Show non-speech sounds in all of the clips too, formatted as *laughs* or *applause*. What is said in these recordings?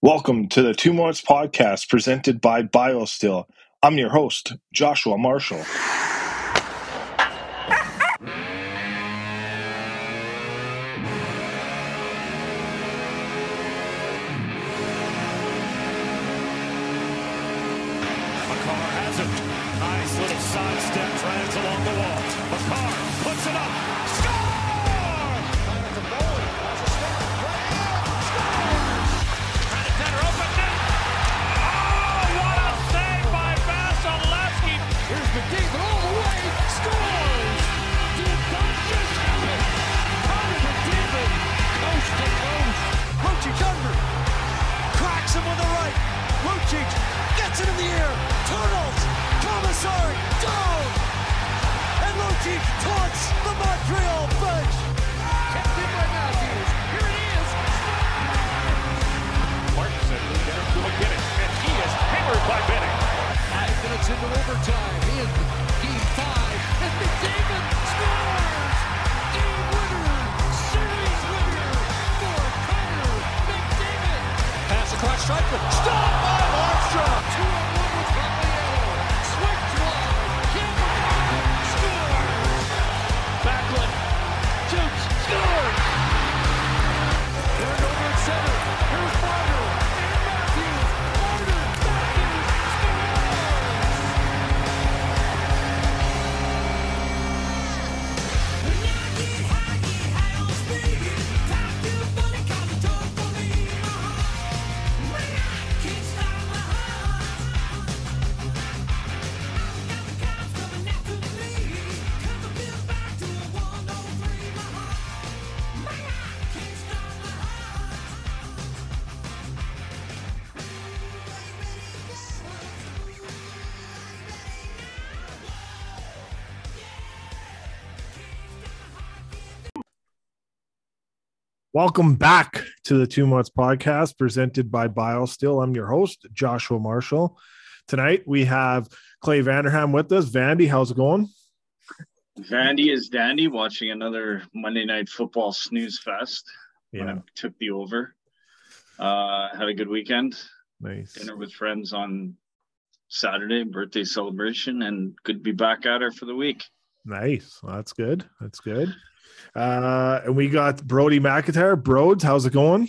Welcome to the Two Months Podcast presented by BioStill. I'm your host, Joshua Marshall. McCarr has it. Nice little sidestep, trends along the wall. McCarr puts it up. Lucic under, cracks him with the right. Lucic gets it in the air, tunnels, Commissar down, and Lucic taunts the Montreal bench. Kept in by Matthews. Here it is. Martin said he'll get him to McKinnon, and he is hammered by Benning. Five minutes into overtime in game five, and McDavid scores! Across striker. Stop by Markstrom. Welcome back to the Two Months Podcast presented by BioStill. I'm your host, Joshua Marshall. Tonight we have Clay Vanderham with us. Vandy, how's it going? Vandy is dandy watching another Monday night football snooze fest. when I took the over. Uh, had a good weekend. nice. Dinner with friends on Saturday, birthday celebration, and good to be back at her for the week. Nice. Well, that's good. That's good. Uh, and we got Brody McIntyre. Broads, how's it going?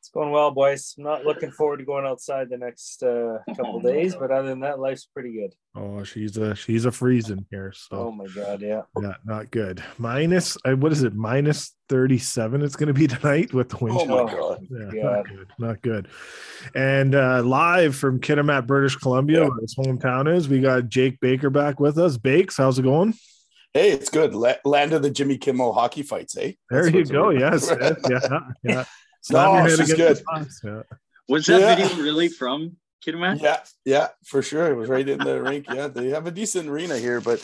It's going well, boys. I'm not looking forward to going outside the next uh, couple days, but other than that, life's pretty good. Oh, she's a she's a freezing here. So Oh my god, yeah. Yeah, not good. Minus, uh, what is it? Minus 37 it's going to be *laughs* tonight with the wind. Oh my god. Yeah, God. not good. Not good. And uh, live from Kitimat, British Columbia, where his hometown is, we got Jake Baker back with us. Bakes, how's it going? Hey, it's good. Land of the Jimmy Kimmel hockey fights, eh? There That's you go. over. Yes. yeah. *laughs* Yeah. Slam no, your it's just good. Yeah. Was that Yeah. video really from Kitimat? Yeah, yeah, for sure. It was right in the rink. Yeah, they have a decent arena here, but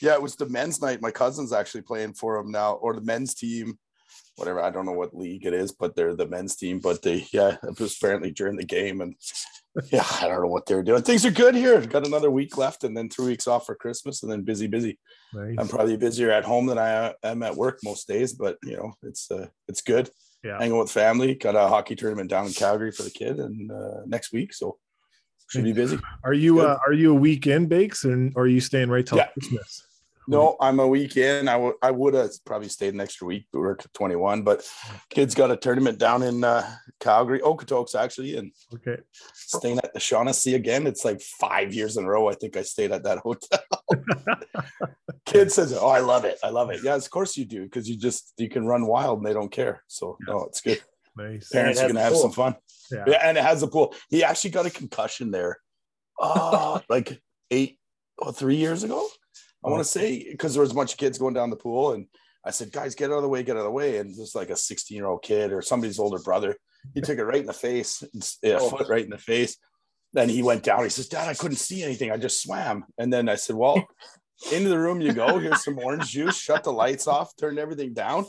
yeah, it was the men's night. My cousin's actually playing for them now, or the men's team, whatever. I don't know what league it is, but they're the men's team. But they, yeah, it was apparently during the game, and yeah, I don't know what they're doing. Things are good here. Got another week left, and then three weeks off for Christmas, and then busy, busy. Nice. I'm probably busier at home than I am at work most days, but you know, it's uh, it's good. Yeah. Hanging with family. Got a hockey tournament down in Calgary for the kid, and uh, next week, so should be busy. Are you uh, are you a weekend bakes and or are you staying right till Yeah. Christmas? No, I'm a weekend. I would I would have probably stayed an extra week, but work at 21. But kids got a tournament down in uh, Calgary, Okotoks actually, and Okay. staying at the Shaughnessy again. It's like five years in a row. I think I stayed at that *laughs* hotel. *laughs* Kid says, "Oh, I love it. I love it." Yeah, of course you do, because you just you can run wild and they don't care. So no, it's good. Nice. Parents are gonna have pool. some fun. Yeah. Yeah, and it has a pool. He actually got a concussion there, uh, *laughs* like eight or three years ago. I want to uh, say because there was a bunch of kids going down the pool, and I said, "Guys, get out of the way, get out of the way." And just like a 16 year old kid or somebody's older brother, he took it right in the face, a Oh. foot right in the face. Then he went down. He says, "Dad, I couldn't see anything. I just swam." And then I said, "Well." *laughs* Into the room you go. Here's some orange juice. Shut the lights off. Turn everything down.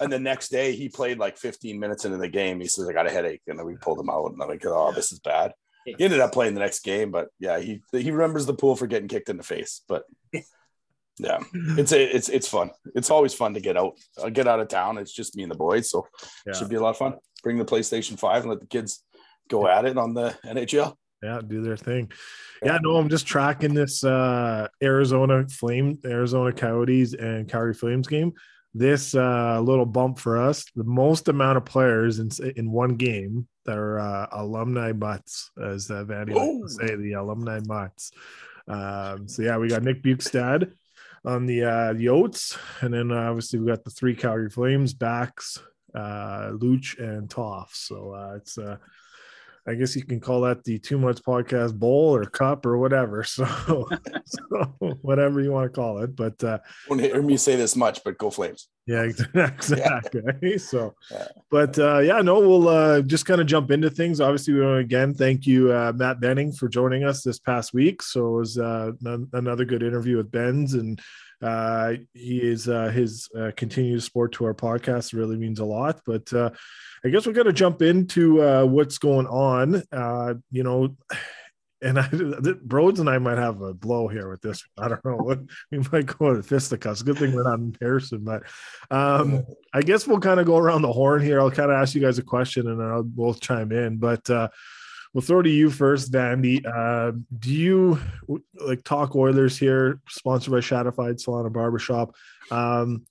And the next day, he played like 15 minutes into the game. He says, "I got a headache," and then we pulled him out. And I'm like, "Oh, this is bad." He ended up playing the next game, but yeah, he he remembers the pool for getting kicked in the face. But *laughs* yeah, *laughs* it's a, it's it's fun. It's always fun to get out, uh, get out of town. It's just me and the boys, so Yeah. it should be a lot of fun. bring the PlayStation Five and let the kids go at it on the *laughs* NHL. Yeah, do their thing. Yeah, no, I'm just tracking this uh Arizona Flame, Arizona Coyotes and Calgary Flames game. This uh little bump for us, the most amount of players in in one game that are uh, alumni butts, as uh, Vandy say, the alumni butts. Um, so yeah, we got Nick Bjugstad on the uh the Oats, and then uh, obviously we got the three Calgary Flames backs, uh Luch and Toff. So uh it's uh I guess you can call that the Too Much Podcast Bowl or Cup or whatever. *laughs* So, so whatever you want to call it. But uh, Won't hear me say this much, but go Flames. yeah, *laughs* exactly. Yeah. So, but uh, yeah, no, we'll uh, just kind of jump into things. Obviously, we want to again thank you, uh, Matt Benning, for joining us this past week. So it was uh, n- another good interview with Ben's and uh, he is uh, his uh, continued support to our podcast really means a lot. But uh, I guess we're going to jump into uh, what's going on. Uh, you know, *sighs* and I, *laughs* Broads and I might have a blow here with this. I don't know. What *laughs* we might go to fisticuffs. Good thing we're not in person, but um, I guess we'll kind of go around the horn here. I'll kind of ask you guys a question, and then I'll both chime in. But uh, we'll throw to you first, Dandy. Uh, do you like talk Oilers here? Sponsored by Shadified Salon and Barbershop. Um,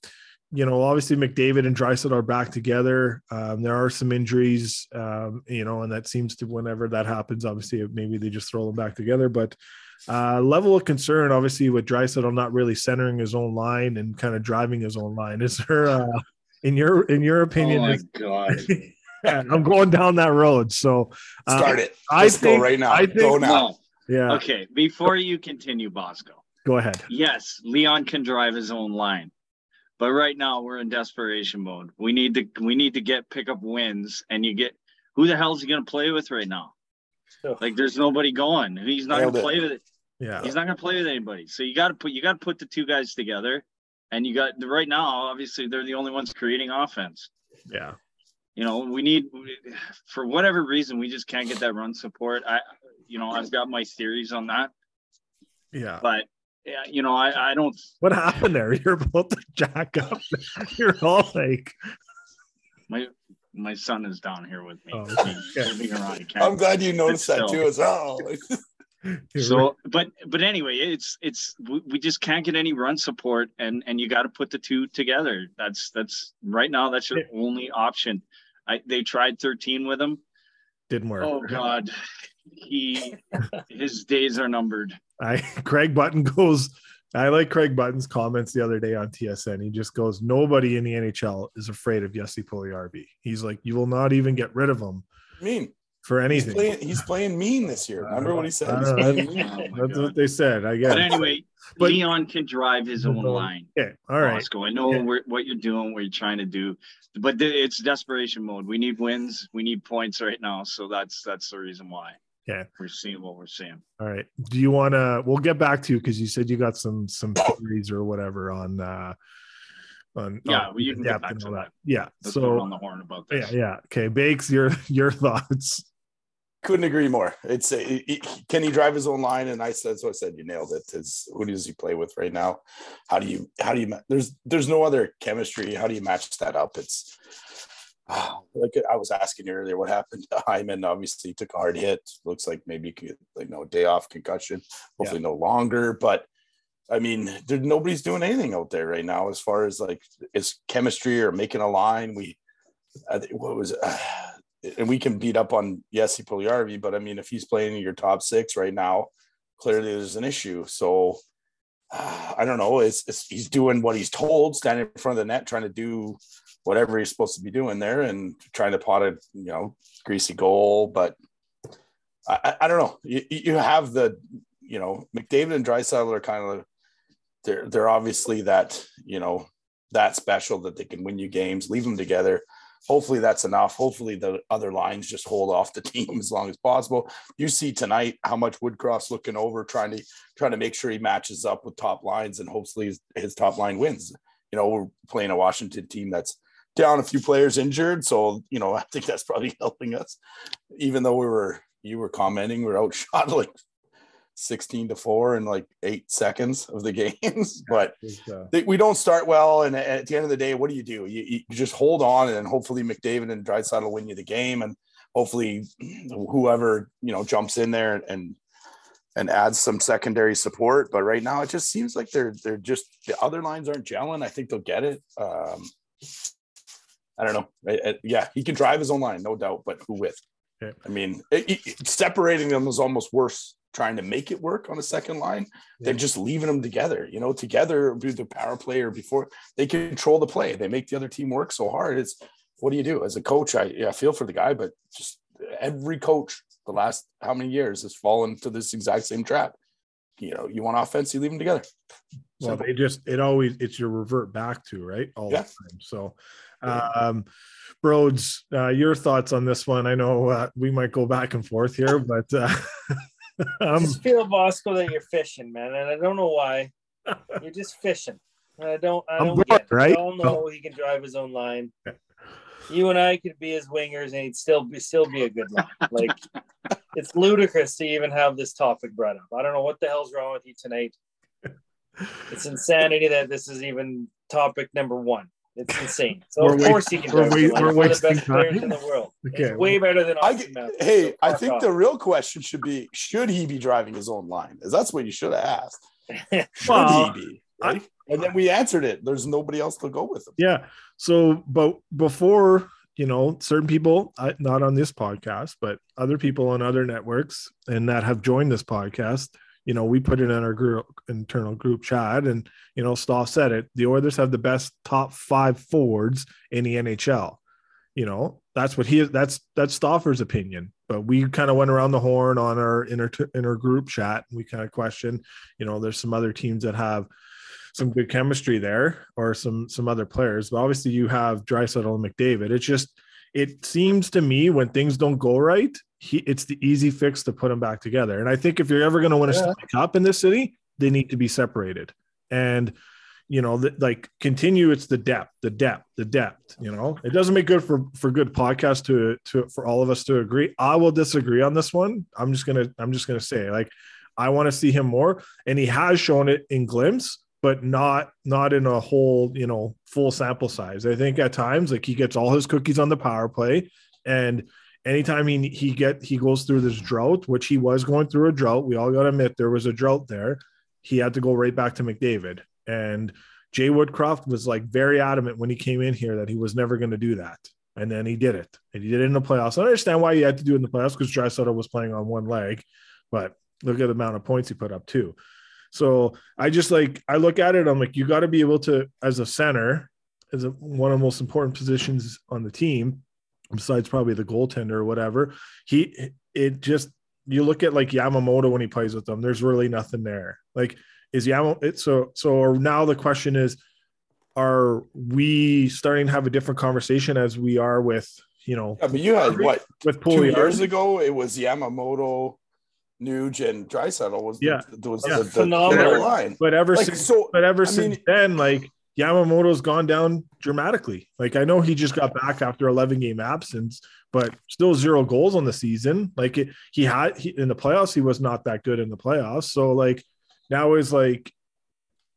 you know, obviously McDavid and Draisaitl are back together. Um, there are some injuries, um, you know, and that seems to whenever that happens, obviously maybe they just throw them back together. But uh, level of concern, obviously, with Draisaitl not really centering his own line and kind of driving his own line. Is there, uh, in your in your opinion? Oh my is- god! *laughs* yeah, *laughs* I'm going down that road. So uh, Start it. I Let's think- go right now. I think- go now. No. yeah, Okay, before you continue, Bosco. go ahead. Yes, Leon can drive his own line. But right now we're in desperation mode. We need to we need to get pick up wins and you get who the hell is he gonna play with right now? Oh. Like there's nobody going. He's not Nailed gonna it. play with it. Yeah, He's not gonna play with anybody. So you gotta put you gotta put the two guys together. And you got right now, obviously, they're the only ones creating offense. yeah, You know, we need for whatever reason we just can't get that run support. I you know, I've got my theories on that, yeah. but yeah, you know, I, I don't What happened there? *laughs* You're both jack up. You're all like, My my son is down here with me. Oh, okay. around. I'm glad you noticed that still. too as well. *laughs* So, but but anyway, it's it's we, we just can't get any run support, and and you got to put the two together. That's that's right now. That's your only option. I they tried 13 with him. didn't work. Oh God, he his days are numbered. I *laughs* Craig Button goes. I like Craig Button's comments the other day on TSN. He just goes, "Nobody in the NHL is afraid of Yossi Puljujarvi." He's like, "You will not even get rid of him I mean. For He's anything." playing, he's playing mean this year. Remember what he said? I know. playing. Oh That's what they said. I guess. But anyway, But- Leon can drive his own line. Yeah. all right. Bosco. I know Yeah. where, what you're doing, what you're trying to do, but th- it's desperation mode. We need wins. We need points right now. So that's that's the reason why. Yeah. we're seeing what we're seeing. All right. Do you want to? We'll get back to you because you said you got some some theories or whatever on uh on Yeah, on well, you can get back to all that. Yeah. Let's so on the horn about this. yeah, yeah. Okay, Bakes, your *laughs* your thoughts. Couldn't agree more. It's a, he- he- can he drive his own line? And I said, so I said, you nailed it. Is who does he play with right now? How do you, how do you, there's, there's no other chemistry. How do you match that up? It's ah, like I was asking earlier, what happened to Hyman? Obviously, he took a hard hit. Looks like maybe could, like, no day off concussion, hopefully no longer. But I mean, there, nobody's doing anything out there right now as far as like is chemistry or making a line. We, I think, what was, uh, and we can beat up on Yessi Puljujarvi, but I mean, if he's playing in your top six right now, clearly there's an issue. So uh, I don't know. It's, it's he's doing what he's told, standing in front of the net, trying to do whatever he's supposed to be doing there, and trying to pot a you know greasy goal. But I, I, I don't know. You, you have the you know McDavid and Draisaitl are kind of they're they're obviously that you know that special that they can win you games. Leave them together hopefully that's enough. Hopefully the other lines just hold off the *laughs* team as long as possible. You see tonight how much Woodcroft's looking over, trying to trying to make sure he matches up with top lines, and hopefully his, his top line wins. You know, we're playing a Washington team that's down a few players injured, so you know *laughs* I think that's probably *laughs* helping us. Even though we were you were commenting, we are outshot like 16 to 4 in like eight seconds of the *laughs* games. But uh, they, we don't start well. And at the end of the day, what do you do? You, you just hold on and hopefully McDavid and Draisaitl will win you the game. And hopefully *clears throat* whoever, you know, jumps in there and, and adds some secondary support. But right now it just seems like they're, they're just, the other lines aren't gelling. I think they'll get it. Um, I don't know. I- I- yeah, he can drive his own line, no doubt, but who with? I mean, it, it- separating them is almost worse trying to make it work on a second line than just leaving them together. You know, together do the power play or before they control the play. They make the other team work so hard. It's what do you do as a coach? I yeah, I feel for the guy, but just every coach the last how many years has fallen to this exact same trap. You know, you want offense, you leave them together. well, Simple. they just it always it's your revert back to right all Yeah. the time. So, um, Broads, uh, your thoughts on this one? I know uh, we might go back and forth here, but uh, *laughs* I *laughs* um, just feel Bosco that you're fishing, man, and I don't know why. *laughs* You're just fishing. I don't. I I'm don't bored, get it. right? We all know he can drive his own line. *laughs* You and I could be his wingers, and he'd still be still be a good line. Like it's ludicrous to even have this topic brought up. I don't know what the hell's wrong with you tonight. It's insanity that this is even topic number one. It's insane. So We're of wa- course he can we're drive wa- his we're One of the wasting best players time. in the world. Okay. It's way better than I, Austin Matthews. hey, So I think off. the real question should be: Should he be driving his own line? Is that's what you should have asked. *laughs* Should Well, he be? Right? and then we answered it. There's nobody else to go with him. yeah. So, but before you know, certain people, not on this podcast, but other people on other networks and that have joined this podcast, you know, we put it in our group, internal group chat, and you know, Stoff said it. The Oilers have the best top five forwards in the NHL. You know, that's what he. That's that's Stoffer's opinion. But we kind of went around the horn on our inner inner group chat. And we kind of questioned, you know, there's some other teams that have some good chemistry there, or some some other players. But obviously, you have Draisaitl and McDavid. It's just it seems to me when things don't go right, he it's the easy fix to put them back together. And I think if you're ever going to win a Yeah. Stanley Cup in this city, they need to be separated. And you know, the, like continue. It's the depth, the depth, the depth. You know, it doesn't make good for for good podcast to to for all of us to agree. I will disagree on this one. I'm just gonna I'm just gonna say like I want to see him more, and he has shown it in glimpse, but not not in a whole you know full sample size. I think at times like he gets all his cookies on the power play, and anytime he he get he goes through this drought, which he was going through a drought. We all got to admit there was a drought there. He had to go right back to McDavid, and Jay Woodcroft was like very adamant when he came in here that he was never going to do that. And then he did it. And he did it in the playoffs. I understand why he had to do it in the playoffs because Draisaitl was playing on one leg, but look at the amount of points he put up too. So I just like I look at it, I'm like, you got to be able to, as a center, as a, one of the most important positions on the team, besides probably the goaltender or whatever. He it just you look at like Yamamoto when he plays with them, there's really nothing there. Like is Yamamoto it so so now the question is are we starting to have a different conversation as we are with you know Yeah, but you had what with two years ago? It was Yamamoto, Nuge, and Draisaitl was Yeah. the, was Yeah. the, the Phenomenal. their line. but ever Like since so, but ever I since mean- then, like Yamamoto's gone down dramatically. Like I know he just got back after 11 game absence, but still zero goals on the season. Like it, he had he, in the playoffs, he was not that good in the playoffs. So like now is like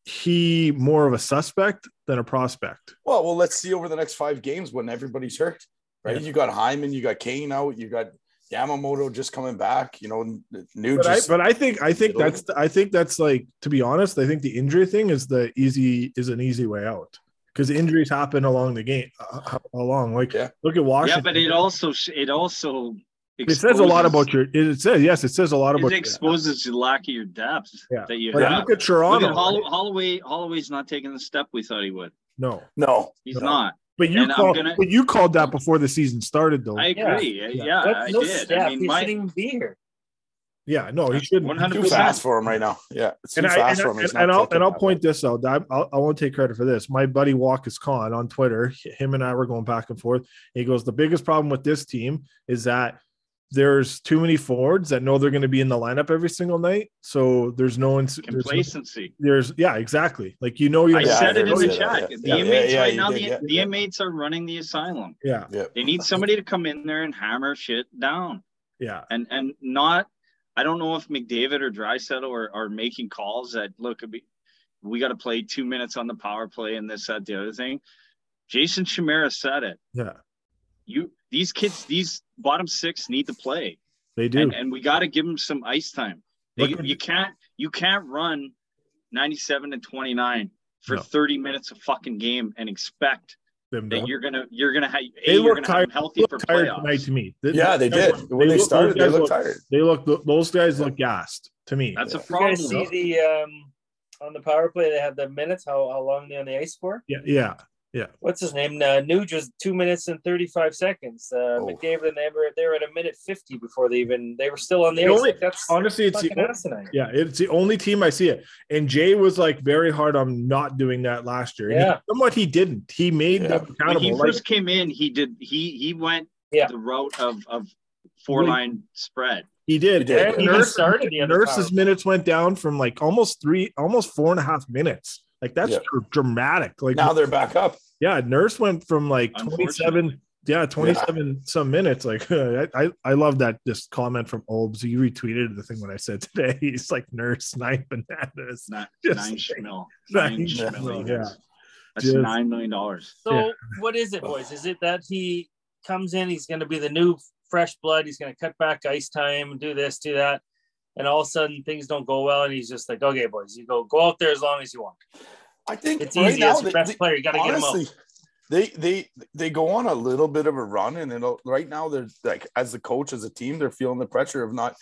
he more of a suspect than a prospect. Well, well, let's see over the next five games when everybody's hurt, right? Yeah. You got Hyman, you got Kane out, you got Yamamoto just coming back. You know, Nuge. But I, but I think I think Really? that's I think that's like to be honest, I think the injury thing is the easy is an easy way out because injuries happen along the game uh, along. Like Yeah. look at Washington. Yeah, but it also it also It says a lot about your. It says yes. It says a lot about. It exposes the lack of your depth Yeah. that you Like, have. look at Look Toronto. at Holl- Holloway. Holloway's not taking the step we thought he would. no, no, He's No. not. But you And called. gonna- But you called that before the season started, though. I agree. Yeah, yeah, What- I no did. step. I mean, he my shouldn't even be here. yeah, no, he shouldn't. one too hundred fast for him right now. Yeah, it's too And, I, fast and, for him. He's and, and I'll and I'll that point this out. I, I'll, I won't take credit for this. My buddy Walkus Khan on Twitter, him and I were going back and forth. He goes, the biggest problem with this team is that there's too many forwards that know they're going to be in the lineup every single night. So there's no ins- there's, no- Complacency. there's yeah, exactly. Like you know, you're I said it in the chat. yeah. The Yeah, inmates yeah, right now, did, the, the inmates are running the asylum. yeah, Yeah. They need somebody to come in there and hammer shit down, yeah. and and not I don't know if McDavid or Draisaitl are, are making calls that look, we got to play two minutes on the power play and this, that, the other thing. Jason Chimera said it. Yeah. You, these kids, these bottom six need to play. They do. And, and we got to give them some ice time. They, Look at- you can't, you can't run 97 and 29 for No. 30 minutes a fucking game and expect Them that to- you're gonna you're gonna have they you're look gonna have tired. healthy They look for tired playoffs. tonight to me. Th- Yeah, they those did. guys- When they look- started, they guys looked tired. They look. Those guys look gassed to me. That's a You guys problem. see the um on the power play they have the minutes how, how long they on the ice for? Yeah, yeah. What's his name? Uh, Nuge was two minutes and thirty five seconds. Uh, Oh. McDavid and they were they were at a minute fifty before they even they were still on the, The ice. only- Like, that's Honestly, it's the fucking asinine. yeah, it's the only team I see it. And Jay was like very hard on not doing that last year. And he- Yeah. somewhat he didn't. He made Yeah. them When he accountable. Like, first came in, he did he he went Yeah. the route of of four line spread. he did. He did. And he Nurse, started the Nurse's power minutes went down from like almost three, almost four and a half minutes. Like that's Yeah. dramatic. Like Now they're back up. yeah, Nurse went from like twenty seven. Yeah, 27 some minutes. Like *laughs* I, I I love that just comment from Obes. He retweeted the thing when I said today. *laughs* He's like nurse nine bananas. Nine, *laughs* Just nine like- schmil. Nine Nine schmil, schmil. yeah. That's Just- nine million dollars. So Yeah. what is it, boys? Is it that he comes in, he's gonna be the new fresh blood, he's gonna cut back ice time, do this, do that, and all of a sudden things don't go well, and he's just like, Okay, boys, you go go out there as long as you want. I think It's right easy now as they- best they- player, you gotta get him out. they they they go on a little bit of a run, and it'll right now they're like as a coach, as a team, they're feeling the pressure of not.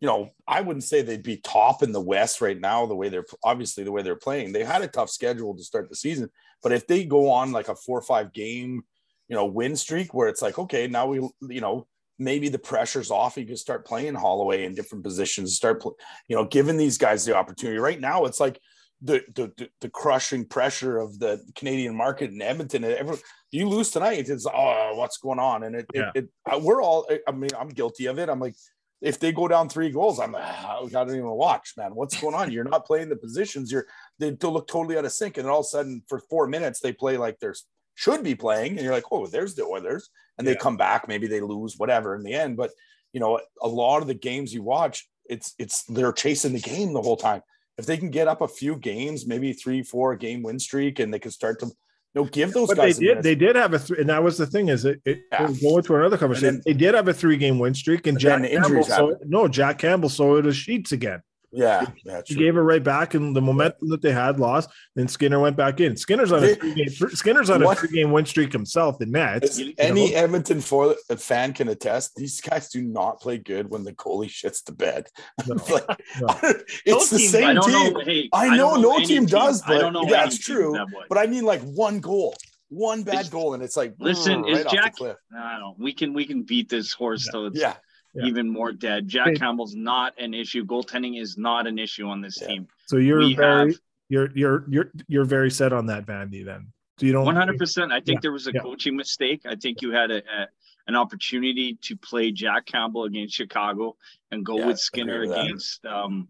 You know, I wouldn't say they'd be top in the West right now. The way they're obviously the way they're playing, they had a tough schedule to start the season. But if they go on like a four or five game, you know, win streak where it's like, okay, now we, you know, maybe the pressure's off. You can start playing Holloway in different positions. Start, you know, giving these guys the opportunity. Right now, it's like the the the, crushing pressure of the Canadian market in Edmonton. And every, you lose tonight, it's oh, what's going on? And it, Yeah. it, it we're all. I mean, I'm guilty of it. I'm like, if they go down three goals, I'm like, "Ah, I don't even watch, man. What's going on? You're not playing the positions. You're they look totally out of sync, and then all of a sudden, for four minutes, they play like they're should be playing, and you're like, oh, there's the Oilers, and they come back. Maybe they lose, whatever, in the end. But you know, a lot of the games you watch, it's it's they're chasing the game the whole time. If they can get up a few games, maybe three, four game win streak, and they can start to, you know, give those But they guys. the did. They did have a three, and that was the thing is it. it Yeah. we'll go into another conversation. then- they did have a three game win streak, and Jack Campbell. no, Jack Campbell saw it as sheets again. Yeah, yeah, He gave it right back, and the momentum that they had lost. Then Skinner went back in. Skinner's on a three game. Skinner's on a three game win streak himself. In that, As any Edmonton for, fan can attest, these guys do not play good when the goalie shits the bed. No, *laughs* Like, no. *laughs* it's Those the teams- same I don't team. know. Hey, I know don't no any team does, I but don't know. yeah, any it's team true. that. But I mean, like one goal, one bad Is- goal, and it's like Listen, mm, is right off the Jack- cliff. I don't know. We can we can beat this horse till it's Yeah, Yeah. even more dead. Jack Hey. Campbell's not an issue. Goaltending is not an issue on this Yeah. team. So you're We very, have- you're you're you're you're very set on that, Vandy. Then, so you don't. One hundred percent. I think Yeah, there was a coaching mistake. I think you had a, a an opportunity to play Jack Campbell against Chicago and go with Skinner with against um,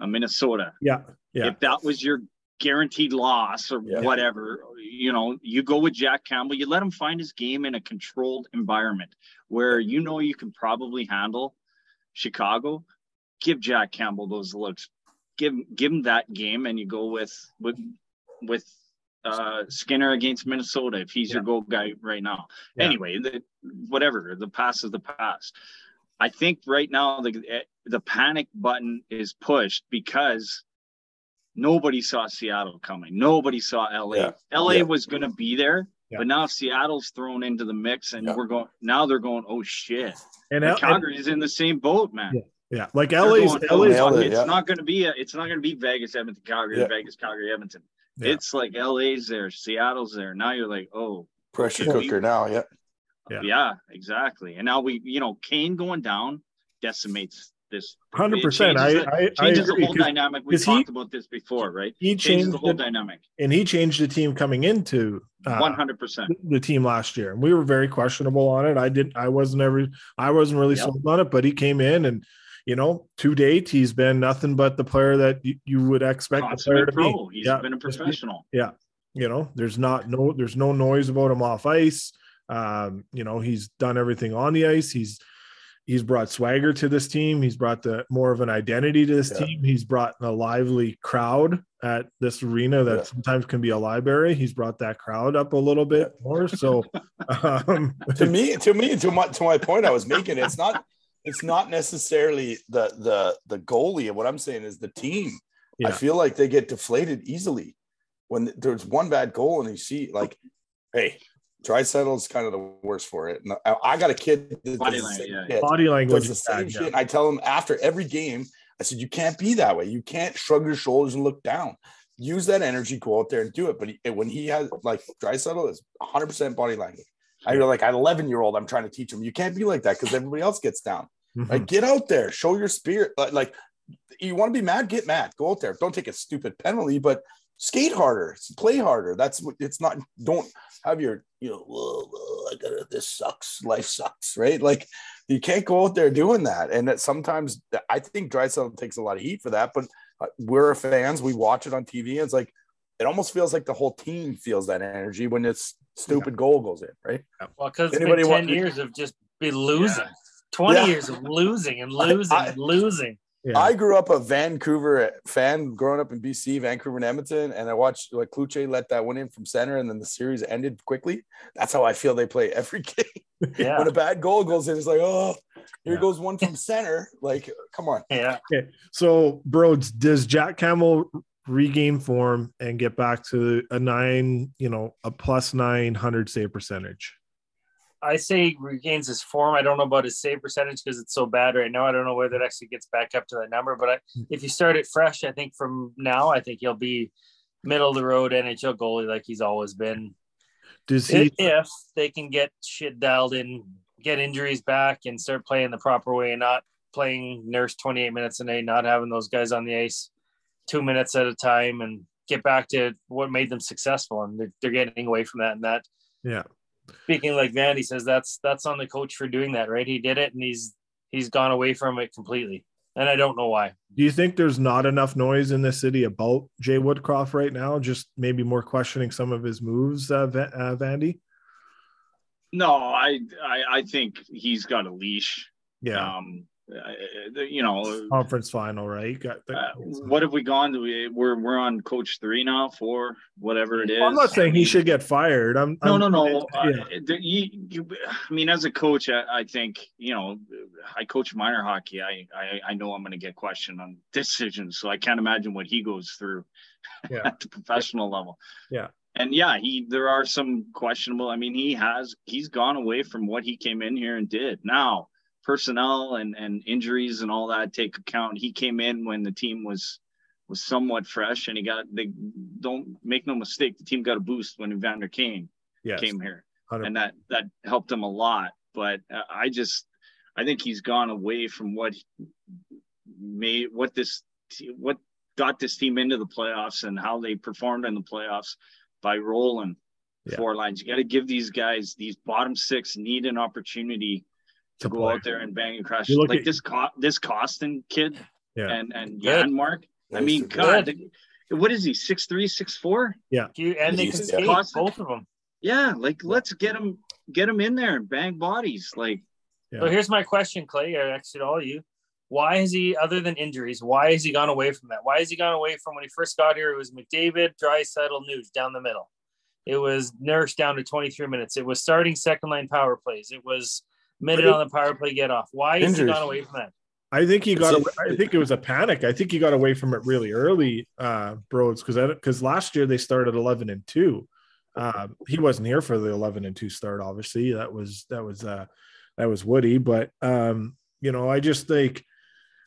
uh, Minnesota. Yeah, yeah. If that was your guaranteed loss or Yeah. whatever, you know, you go with Jack Campbell. You let him find his game in a controlled environment where you know you can probably handle Chicago. Give Jack Campbell those looks. Give give him that game, and you go with with with uh, Skinner against Minnesota if he's your goal guy right now. Yeah. Anyway, the, whatever the past is the past. I think right now the the panic button is pushed because nobody saw Seattle coming. Nobody saw LA. Yeah. LA Yeah. was going to be there, Yeah. but now Seattle's thrown into the mix, and Yeah. we're going. Now they're going. Oh shit! and, And L- and Calgary's in the same boat, man. Yeah. yeah, like LA's going, oh, LA's Nailed it, it's yeah. not going to be a, it's not going to be Vegas, Edmonton, Calgary, Yeah. Vegas, Calgary, Edmonton. Yeah. It's like LA's there, Seattle's there. Now you're like, oh, pressure Yeah. cooker now. Yeah, Yeah. yeah. exactly. And now we, you know, Kane going down decimates this. 100 percent I changes the- I, I Changes the agree whole 'cause- dynamic. We 'cause he- talked about this before, right? he Changes changed the whole the, dynamic. and he changed the team coming into uh, One hundred percent. the team last year, and we were very questionable on it. I didn't. I wasn't ever. I wasn't really Yep. sold on it, but he came in and. You know, to date, he's been nothing but the player that you, you would expect the player to pro. be. He's Yeah. been a professional. Yeah you know there's not no there's no noise about him off ice um you know he's done everything on the ice he's he's brought swagger to this team. He's brought the more of an identity to this Yeah. team. He's brought a lively crowd at this arena that Yeah. sometimes can be a library. He's brought that crowd up a little bit more. So, *laughs* um, to me, *laughs* to me, to my to my point I was making, it's not it's not necessarily the the the goalie. What I'm saying is the team. Yeah. I feel like they get deflated easily when there's one bad goal and you see like, hey, Draisaitl is kind of the worst for it. And I, I got a kid that Body does the language, same yeah. shit. body language does the same shit. I tell him after every game, I said, you can't be that way. You can't shrug your shoulders and look down. Use that energy, go out there and do it. But he, when he has like Draisaitl is 100% body language. I feel like an 11 year old, I'm trying to teach him, you can't be like that because everybody else gets down. Mhm. Like, get out there, show your spirit. Like, like, you want to be mad, get mad, go out there. Don't take a stupid penalty, but skate harder, play harder. That's what it's not. Don't have your, you know, "Whoa, whoa, I gotta, this sucks, life sucks, right? Like, you can't go out there doing that. And that sometimes I think Draisaitl takes a lot of heat for that, but uh, we're fans, we watch it on TV, and it's like, it almost feels like the whole team feels that energy when this stupid goal goes in, right? Well, because it's been 10 want- years of just be losing. 20 Yeah. years of losing and *laughs* losing I- and losing. Yeah. I grew up a Vancouver fan growing up in BC, Vancouver and Edmonton, and I watched like Cloutier let that one in from center, and then the series ended quickly. That's how I feel they play every *laughs* game. Yeah. when a bad goal goes in, it's like, oh, here Yeah. goes one from center. Like, come on. Yeah. Okay, so Broads, does Jack Campbell regain form and get back to a nine, you know, a plus nine hundred save percentage? I say regains his form. I don't know about his save percentage because it's so bad right now. I don't know whether it actually gets back up to that number. But I, hmm. if you start it fresh, I think from now, I think he'll be middle of the road NHL goalie like he's always been. Does he? If they can get shit dialed in, get injuries back, and start playing the proper way, and not playing nurse 28 minutes a night, not having those guys on the ice two minutes at a time, and get back to what made them successful. And they're, they're getting away from that. And that Yeah. Speaking like Vandy says, that's that's on the coach for doing that, right? He did it, and he's he's gone away from it completely, and I don't know why. Do you think there's not enough noise in the city about Jay Woodcroft right now? Just maybe more questioning some of his moves, uh, Va- uh, Vandy. No, I, I I think he's got a leash. Yeah, Um, you know, conference final, right? Got the- uh, what have we gone to? We- We're we're on coach three now, four, whatever it is. I'm not saying he should get fired. I'm No, I'm- no, no. Yeah. Uh, you, you, I mean, as a coach, I, I think you know, I coach minor hockey. I, I, I know I'm going to get questioned on *laughs* decisions, so I can't imagine what he goes through *laughs* Yeah. at the professional level. Yeah. and yeah, he there are some questionable. I mean, he has he's gone away from what he came in here and did. Now, personnel and and injuries and all that take account. He came in when the team was was somewhat fresh, and he got they don't make no mistake. The team got a boost when Evander Kane yes, came here 100. and that that helped him a lot but uh, i just i think he's gone away from what made what this what got this team into the playoffs and how they performed in the playoffs by rolling Yeah. four lines you got to give these guys these bottom six need an opportunity to To go play. out there and bang and crash like at- this Co- this Kostin kid Yeah. and and Janmark i mean god the- what is he six three six four You, and they can He's- skate, yeah. both of them. yeah like let's get him get him in there and bang bodies like Yeah. So here's my question, Clay. I asked it all you. Why has he, other than injuries, why has he gone away from that? Why has he gone away from when he first got here? It was McDavid, Draisaitl, News down the middle. It was Nurse down to 23 minutes. It was starting second line power plays. It was minute on the power play get off. Why is Injuries. he gone away from that? I think he got. It's a- I think it was a panic. I think he got away from it really early, uh, Broads, because because last year they started eleven and two. Uh, he wasn't here for the eleven and two start. Obviously, that was that was uh, that was Woody. But um, you know, I just think,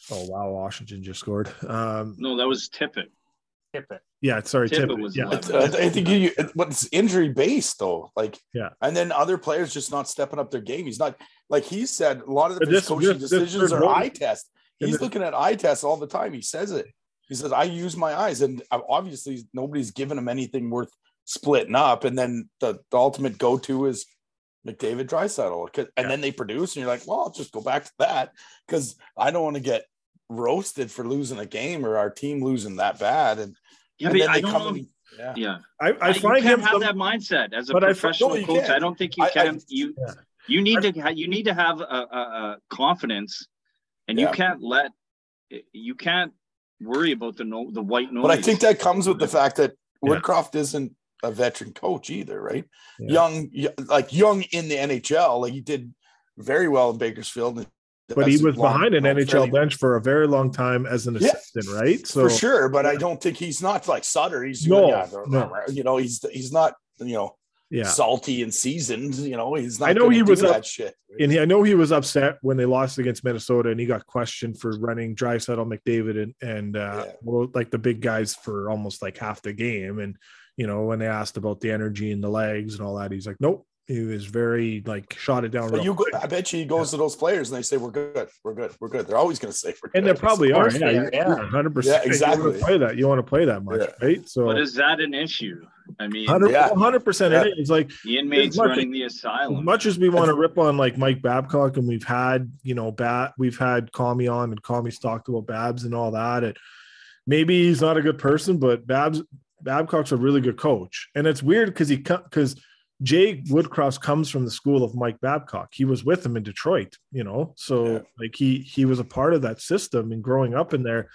oh wow, Washington just scored. Um, no that was tippett Tip it. Yeah, sorry, Tippett Tippett. was yeah, 11. I I think you, but it's injury based though. Like, Yeah. and then other players just not stepping up their game. He's not like he said. A lot of the this- coaching this- this decisions third are eye test. He's this- looking at eye tests all the time. He says it. He says, "I use my eyes," and uh, obviously nobody's given him anything worth splitting up. And then the, the ultimate go to is McDavid Draisaitl, and Yeah. then they produce, and you're like, "Well, I'll just go back to that," because I don't want to get roasted for losing a game or our team losing that bad. And Yeah, but I don't come know. in- yeah. Yeah, I, I you find can't him. have some- that mindset as a but I- professional no, coach. can't. I don't think you I- I- can. you, Yeah. You need to ha- you need to have a, a, a confidence, and you can't let you can't worry about the no, the white noise. But I think that comes with the fact that Woodcroft isn't a veteran coach either, right? Yeah. Young, like young in the NHL, like he did very well in Bakersfield. But he was long- behind an NHL bench for a very long time as an Yeah. assistant, right? So for sure. But I don't think he's not like Sutter. He's No, yeah, no. you know, he's he's not you know yeah. salty and seasoned. You know, he's not. I know he was up- that shit. And he, I know he was upset when they lost against Minnesota, and he got questioned for running Draisaitl, McDavid, and and uh, Yeah. well, like the big guys for almost like half the game. And you know, when they asked about the energy and the legs and all that, he's like, "Nope." He was very like shot it down. But you, go. I bet you he goes to those players and they say, "We're good, we're good, we're good." They're always going to say, "We're good." and they probably are. course Yeah, they are, yeah. hundred percent. Yeah, exactly. You want to play that. You want to play that much, Yeah. right? So But is that an issue? I mean, Yeah. hundred percent. It is like the inmates much- running the as asylum. much as we want to rip on like Mike Babcock, and we've had you know bat, we've had Kami on, and Kami's talked about Babs and all that. And maybe he's not a good person, but Babs Babcock's a really good coach, and it's weird because he because Jay Woodcroft comes from the school of Mike Babcock. He was with him in Detroit, you know, so Yeah. like he he was a part of that system and growing up in there.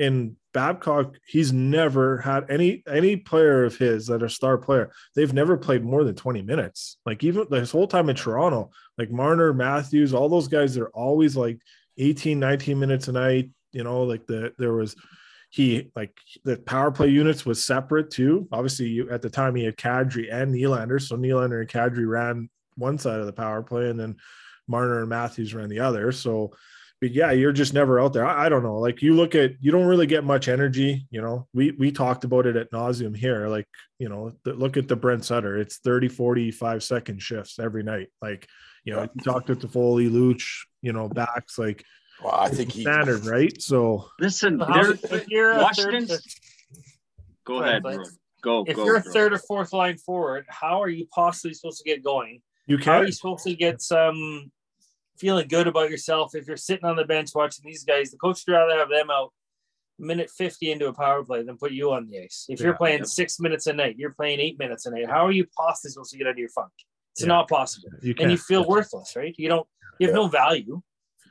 In Babcock, he's never had any any player of his that are star player. They've never played more than 20 minutes. Like even this whole time in Toronto, like Marner, Matthews, all those guys they're always like 18, 19 minutes a night. You know, like the there was he like the power play units was separate too. Obviously, you, at the time he had Kadri and Nylander, so Nylander and Kadri ran one side of the power play, and then Marner and Matthews ran the other. So, but yeah, you're just never out there. I, I don't know. Like you look at, you don't really get much energy. You know, we we talked about it at nauseum here. Like you know, the, look at the Brent Sutter. It's 30, 45 second shifts every night. Like you know, you talked with the Foley, Luch, you know, backs like Well, I think he. standard, right? So Listen, How- there, if you're a Washington's. third, Go Go ahead, ahead, bro. Go, if go. you're a bro. third or fourth line forward, how are you possibly supposed to get going? you can. How are you supposed to get some feeling good about yourself if you're sitting on the bench watching these guys? The coach would rather have them out minute 50 into a power play than put you on the ice. If you're playing Yep. six minutes a night, you're playing eight minutes a night. How are you possibly supposed to get out of your funk? It's Yeah. not possible. you can And you feel worthless, right? You don't, you have Yeah. no value,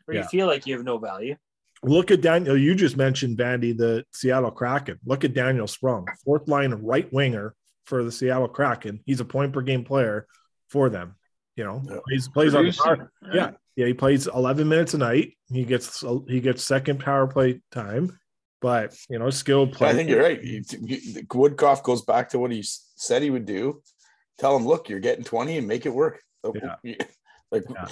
or Yeah. you feel like you have no value. Look at Daniel. You just mentioned Vandy, the Seattle Kraken. Look at Daniel Sprong, fourth line right winger for the Seattle Kraken. He's a point per game player for them. You know, Yeah. plays plays on the Producing, power. right? Yeah, yeah. He plays 11 minutes a night. He gets he gets second power play time, but you know, skilled player. I think you're right. You- you- Woodcroft goes back to what he said he would do. Tell him, look, you're getting 20 and make it work. Yeah. *laughs* Like, Yeah.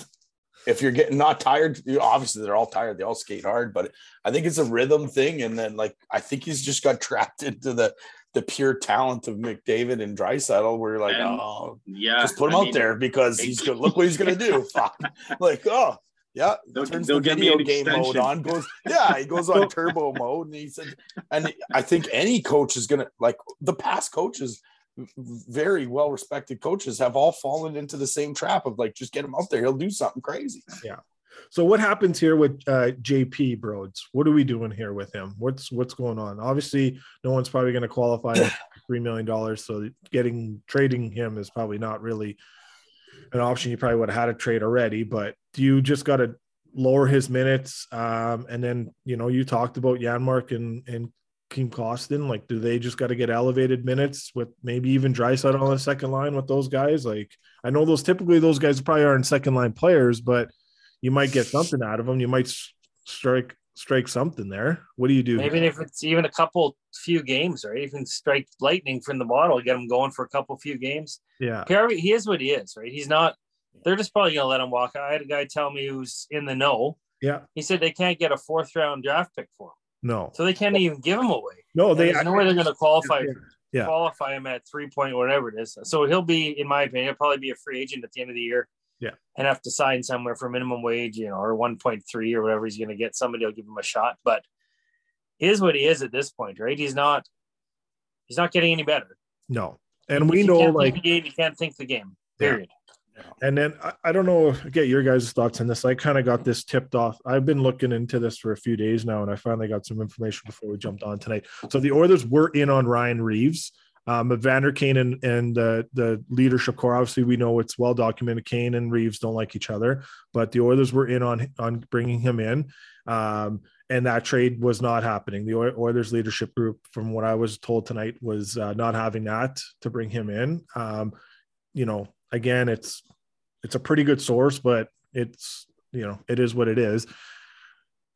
If you're getting not tired, you obviously they're all tired. They all skate hard, but I think it's a rhythm thing. And then, like, I think he's just got *laughs* trapped into the the pure talent of McDavid and Draisaitl, where you're like, And- oh, Yeah. just put him I out mean, there because he's gonna look what he's gonna do. *laughs* Fuck. Like, oh yeah, *laughs* They'll- turns they'll the video game mode on. Goes, yeah, he goes on turbo mode, and he said, and I think any coach is gonna like the past coaches, very well respected coaches, have all fallen into the same trap of like, just get him out there, he'll do something crazy. Yeah. So what happens here with uh, JP Broads? What are we doing here with him? What's what's going on? Obviously, no one's probably going to qualify three million dollars. So getting trading him is probably not really an option. You probably would have had a trade already. But do you just got to lower his minutes? Um, and then you know you talked about Janmark and and Klim Kostin. Like, do they just got to get elevated minutes with maybe even Draisaitl on the second line with those guys? Like, I know those typically those guys probably aren't second line players, but you might get something out of them. You might strike strike something there. What do you do? Maybe if it's even a couple few games, right? Even strike lightning from the bottle, get him going for a couple few games. yeah, Perry, he is what he is, right? He's not. They're just probably gonna let him walk. I had a guy tell me who's in the know. yeah, He said they can't get a fourth round draft pick for him, no, so they can't even give him away. no. They there's no way they're gonna qualify Yeah. qualify him at three point whatever it is. So he'll be, in my opinion, he'll probably be a free agent at the end of the year. Yeah. and have to sign somewhere for minimum wage, you know, or one point three or whatever he's gonna get. Somebody will give him a shot, but he is what he is at this point, right? He's not. He's not getting any better. no, and we know like you can't think the game. Yeah. And then I, I don't know, get your guys' thoughts on this. I kind of got this tipped off. I've been looking into this for a few days now, and I finally got some information before we jumped on tonight. So the Oilers were in on Ryan Reaves. Um, Kane and and uh, the leadership core, obviously, we know it's well documented. Kane and Reaves don't like each other, but the Oilers were in on on bringing him in, um, and that trade was not happening. The Oilers leadership group, from what I was told tonight, was uh, not having that to bring him in. Um, you know, again, it's it's a pretty good source, but it's you know it is what it is.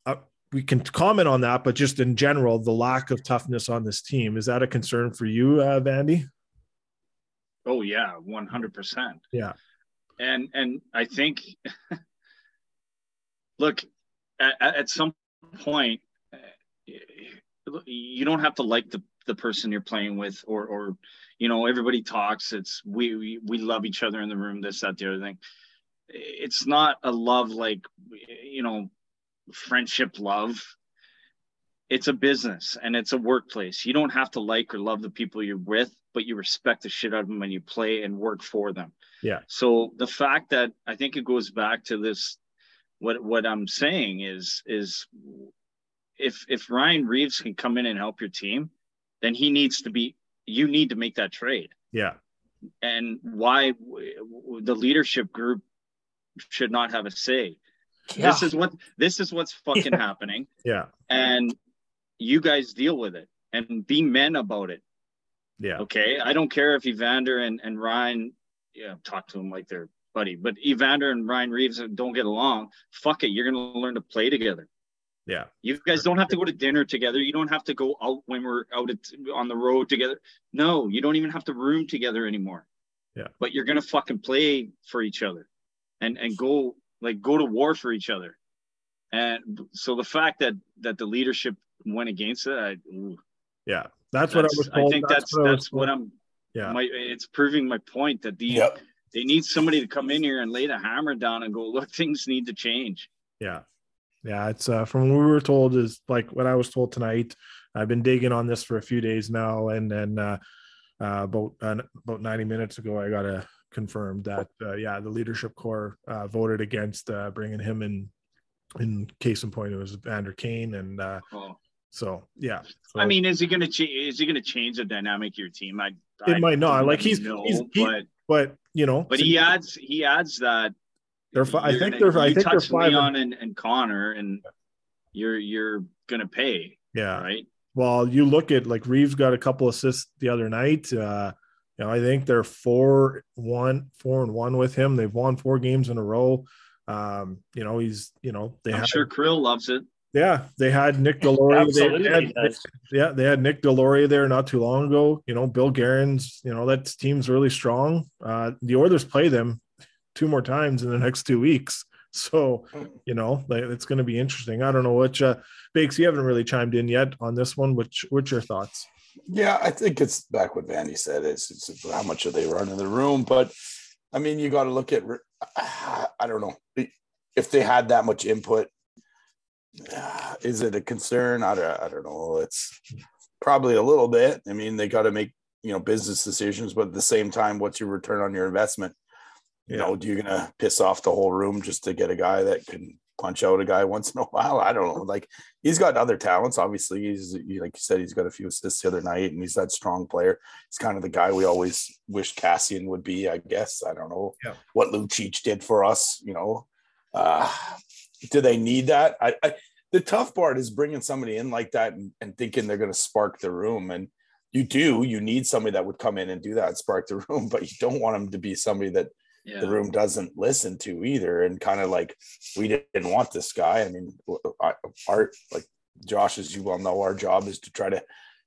Uh, we can comment on that, but just in general, the lack of toughness on this team is that a concern for you, uh, Vandy? Oh yeah, one hundred percent. Yeah, and and I think, *laughs* look, at, at some point, you don't have to like the the person you're playing with, or or you know everybody talks. It's we we, we love each other in the room. This that the other thing. It's not a love like you know friendship love it's a business and it's a workplace you don't have to like or love the people you're with but you respect the shit out of them when you play and work for them yeah so the fact that i think it goes back to this what what i'm saying is is if if ryan reaves can come in and help your team then he needs to be you need to make that trade yeah and why the leadership group should not have a say yeah. This is what this is what's fucking yeah. happening. Yeah. And you guys deal with it and be men about it. Yeah. Okay. I don't care if Evander and, and Ryan, yeah, talk to them like they're buddy, but Evander and Ryan Reaves don't get along. Fuck it. You're gonna learn to play together. Yeah. You guys don't have to go to dinner together. You don't have to go out when we're out at, on the road together. No, you don't even have to room together anymore. Yeah. But you're gonna fucking play for each other and and go like go to war for each other. And so the fact that that the leadership went against it, I, yeah, that's, that's, what I was. Told. I think that's that's, what, that's what, I'm. Yeah, my, it's proving my point that the yep. they need somebody to come in here and lay the hammer down and go, look, things need to change. Yeah, yeah. It's uh, from what we were told is like what I was told tonight. I've been digging on this for a few days now, and then uh, uh, about uh, about 90 minutes ago, I got a confirmed that uh, yeah the leadership core uh, voted against uh, bringing him in in case in point it was Vander Kane and uh, oh. so yeah so, I mean is he gonna change is he gonna change the dynamic of your team I it I might not like he's, know, he's he, but but you know but so he adds he adds that they're I think gonna, they're I think they're five Leon and, and Connor and you're you're gonna pay yeah right well you look at like Reaves got a couple assists the other night uh you know, I think they're four one, four and one with him. They've won four games in a row. Um, you know, he's you know they have I'm had, sure Krill loves it. Yeah, they had Nick Deslauriers. Absolutely, they had, yeah, they had Nick Deslauriers there not too long ago. You know, Bill Guerin's. You know that team's really strong. Uh, the Oilers play them two more times in the next two weeks. So, you know, it's going to be interesting. I don't know which, uh, Bakes, you haven't really chimed in yet on this one. Which, what's your thoughts? Yeah, I think it's back what Vandy said. It's, it's how much are they running the room, but I mean, you got to look at. I don't know if they had that much input. Is it a concern? I don't. I don't know. It's probably a little bit. I mean, they got to make you know business decisions, but at the same time, what's your return on your investment? You yeah. know, do you gonna piss off the whole room just to get a guy that can punch out a guy *laughs* once in a while. I don't know. Like he's got other talents. Obviously, he's like you said, he's got a few assists the other night, and he's that strong player. He's kind of the guy we always wish Kassian would be. I guess I don't know yeah. what Lucic did for us. You know, uh, do they need that? I, I the tough part is bringing somebody in like that and, and thinking they're going to spark the room and you do you need somebody that would come in and do that spark the *laughs* room but you don't want them to be somebody that yeah. the room doesn't listen to either and kind of like we didn't want this guy i mean our like josh as you well know our job is to try to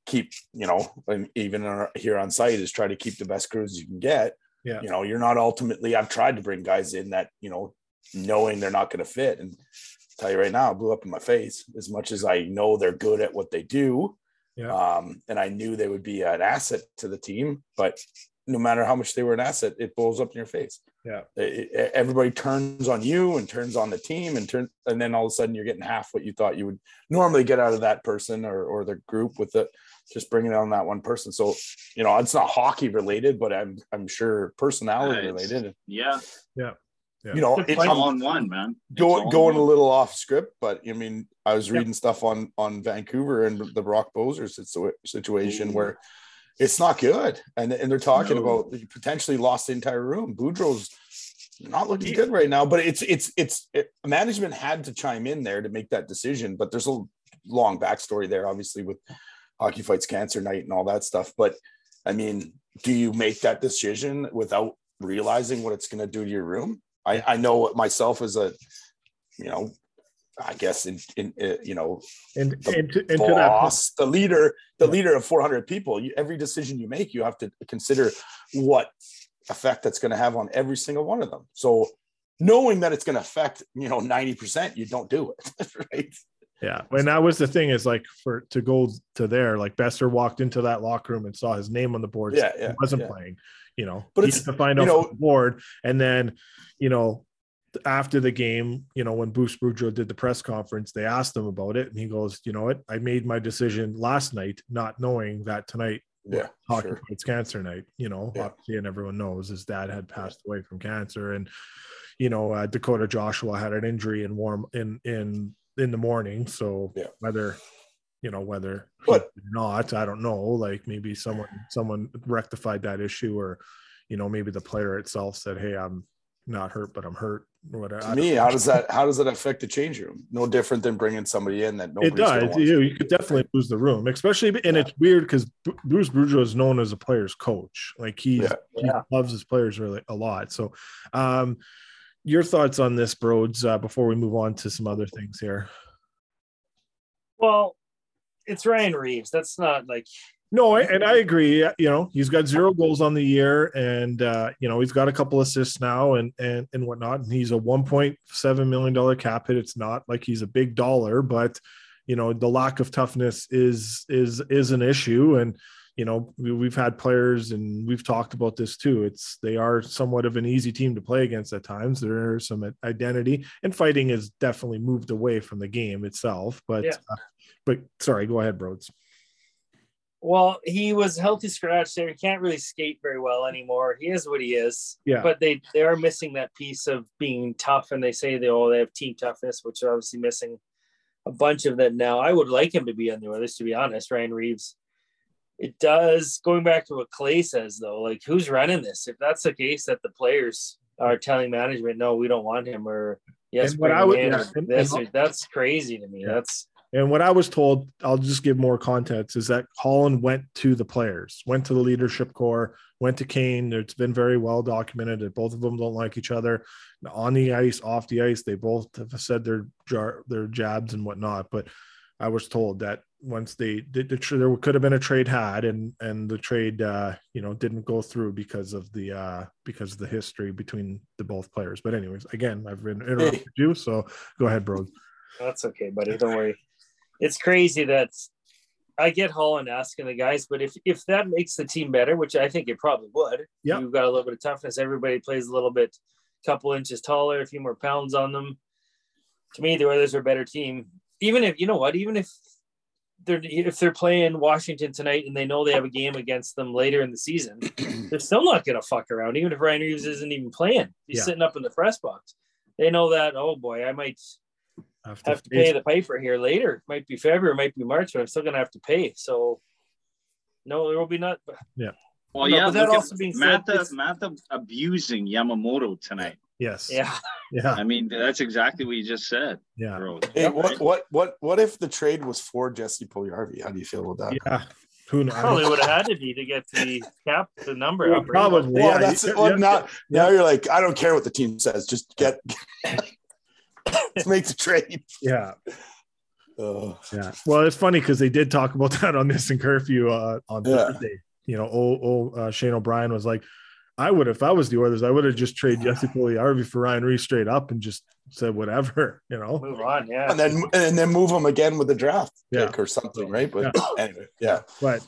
keep you know even our, here on site is try to keep the best crews you can get yeah you know you're not ultimately i've tried to bring guys in that you know knowing they're not going to fit and I'll tell you right now it blew up in my face as much as i know they're good at what they do yeah. um and i knew they would be an asset to the team but no matter how much they were an asset, it blows up in your face. Yeah. It, it, everybody turns on you and turns on the team and turn, and then all of a sudden you're getting half what you thought you would normally get out of that person or, or the group with it, just bringing on that one person. So, you know, it's not hockey related, but I'm, I'm sure personality uh, related. Yeah. Yeah. Yeah. You know, it's all on one, man. Going going a little off script, but I mean, I was reading stuff on on Vancouver and the Brock Boeser situation Ooh. where it's not good. And and they're talking No. about you potentially lost the entire room. Boudreau's not looking good right now, but it's it's it's it, management had to chime in there to make that decision. But there's a long backstory there, obviously, with hockey fights cancer night and all that stuff. But I mean, do you make that decision without realizing what it's going to do to your room? I I know myself as a you know. I guess in, in uh, you know And The and to, and to that point, boss, the leader, the leader of 400 people. You, every decision you make, you have to consider what effect that's going to have on every single one of them. So, knowing that it's going to affect, you know, 90%, you don't do it, *laughs* right? Yeah, and that was the thing is like for to go to there, like Boeser walked into that locker room and saw his name on the board. Yeah, he wasn't yeah. playing. You know, But he it's- to find out know- board, and then you know after the game, you know when Bruce Boudreau did the press conference, they asked him about it, and he goes, "You know what? I made my decision last night, not knowing that tonight Yeah, hockey sure. fights cancer night you know Yeah. obviously and everyone knows his dad had passed away from cancer and you know uh, dakota joshua had an injury in warm in in in the morning so Yeah. whether you know whether But- not i don't know like maybe someone someone rectified that issue or you know maybe the player itself said hey i'm not hurt but i'm hurt or whatever To me, how does that how does that affect the change room? No different than bringing somebody in that it nobody's gonna does. want You, you could definitely lose the room, especially, and Yeah. it's weird because Bruce Boudreau is known as a player's coach. Like he's, Yeah. he Yeah. loves his players really a lot. So, um, your thoughts on this, Broads, uh, before we move on to some other things here? Well, it's Ryan Reaves. That's not like No, I, and I agree. You know, he's got zero goals on the year, and uh, you know he's got a couple assists now, and and and whatnot. And he's a one point seven million dollar cap hit. It's not like he's a big dollar, but you know the lack of toughness is is is an issue, and you know we, we've had players, and we've talked about this too. It's they are somewhat of an easy team to play against at times. There's some identity, and fighting has definitely moved away from the game itself. But Yeah. uh, but sorry, go ahead, Broads. Well, he was healthy scratch there. He can't really skate very well anymore. He is what he is. Yeah. But they they are missing that piece of being tough, and they say they oh they have team toughness, which are obviously missing a bunch of that now. I would like him to be on the Oilers, to be honest, Ryan Reaves. It does going back to what Clay says though, like who's running this? If that's the case that the players are telling management, no, we don't want him, or yes, And what I would- yeah, and- and- that's crazy to me. Yeah. That's And what I was told, I'll just give more context, is that Holland went to the players, went to the leadership core, went to Kane. It's been very well documented that both of them don't like each other on the ice, off the ice. They both have said their jar, their jabs and whatnot. But I was told that once they did, the, there could have been a trade had, and and the trade, uh, you know, didn't go through because of the uh, because of the history between the both players. But anyways, again, I've been interrupted you, so go ahead, bro. That's okay, buddy. Don't worry. It's crazy that I get Holland asking the guys, but if if that makes the team better, which I think it probably would, Yeah. you've got a little bit of toughness. Everybody plays a little bit, couple inches taller, a few more pounds on them. To me, the Oilers are a better team. Even if you know what, even if they're if they're playing Washington tonight and they know they have a game against them later in the season, *clears throat* they're still not going to fuck around. Even if Ryan Reaves isn't even playing, he's Yeah. sitting up in the press box. They know that. Oh boy, I might Have have to pay the piper here later. It might be February, it might be March, but I'm still gonna have to pay. So no, there will be not. Yeah. Well, No, yeah, but that also being Mantha, it's- Mantha abusing Yamamoto tonight. Yes. Yeah, Yeah. I mean, that's exactly what you just said, Yeah. Hey, what what what what if the trade was for Jesse Puljujärvi? How do you feel about that? Yeah. Who knows? probably would have had to be to get the cap the number Well, up. right? probably. Well, yeah, that's you- well, you- now now you're like, I don't care what the team says, just get let's make the trade. Yeah. Uh, Yeah. Well, it's funny because they did talk about *laughs* that on this in curfew uh, on Yeah. Thursday. You know, old, oh uh, Shane O'Brien was like, I would if I was the Oilers, I would have just traded Jesse *laughs* Puljujarvi for Ryan Reaves straight up and just said whatever, *laughs* you know. Move on, yeah. and then and then move him again with the draft Yeah. pick or something, right? But *coughs* anyway, yeah. But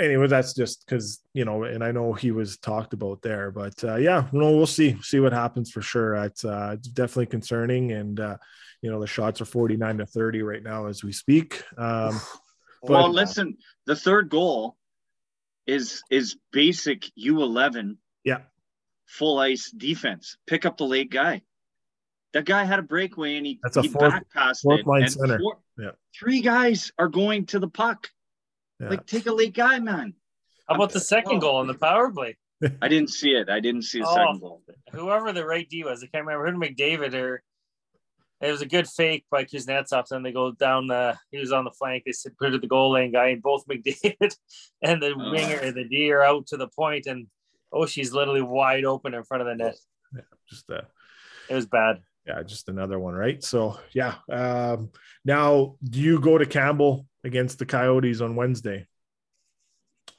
anyway, that's just because you know, and I know he was talked about there, but uh, yeah, no, we'll see, see what happens for sure. It's uh, it's definitely concerning, and uh, you know, the shots are forty nine to thirty right now as we speak. Um, *sighs* well, But- listen, the third goal is is basic U11 yeah, full ice defense. Pick up the late guy. That guy had a breakaway and he, That's a he fourth- back passed fourth line center. four- Yeah. Three guys are going to the puck. Yeah. Like take a late guy, man. How about the second goal on the power play? I didn't see it. I didn't see the Oh. second goal. Whoever the right D was, I can't remember. Who McDavid or it was a good fake by Kuznetsov. Then they go down the. He was on the flank. They said put it to the goal line guy, and both *laughs* McDavid and the Oh. winger, the D, are out to the point, and oh, she's literally wide open in front of the net. Yeah, Just uh, It was bad. yeah, just another one, right? So yeah. Um, now, do you go to Campbell against the Coyotes on Wednesday?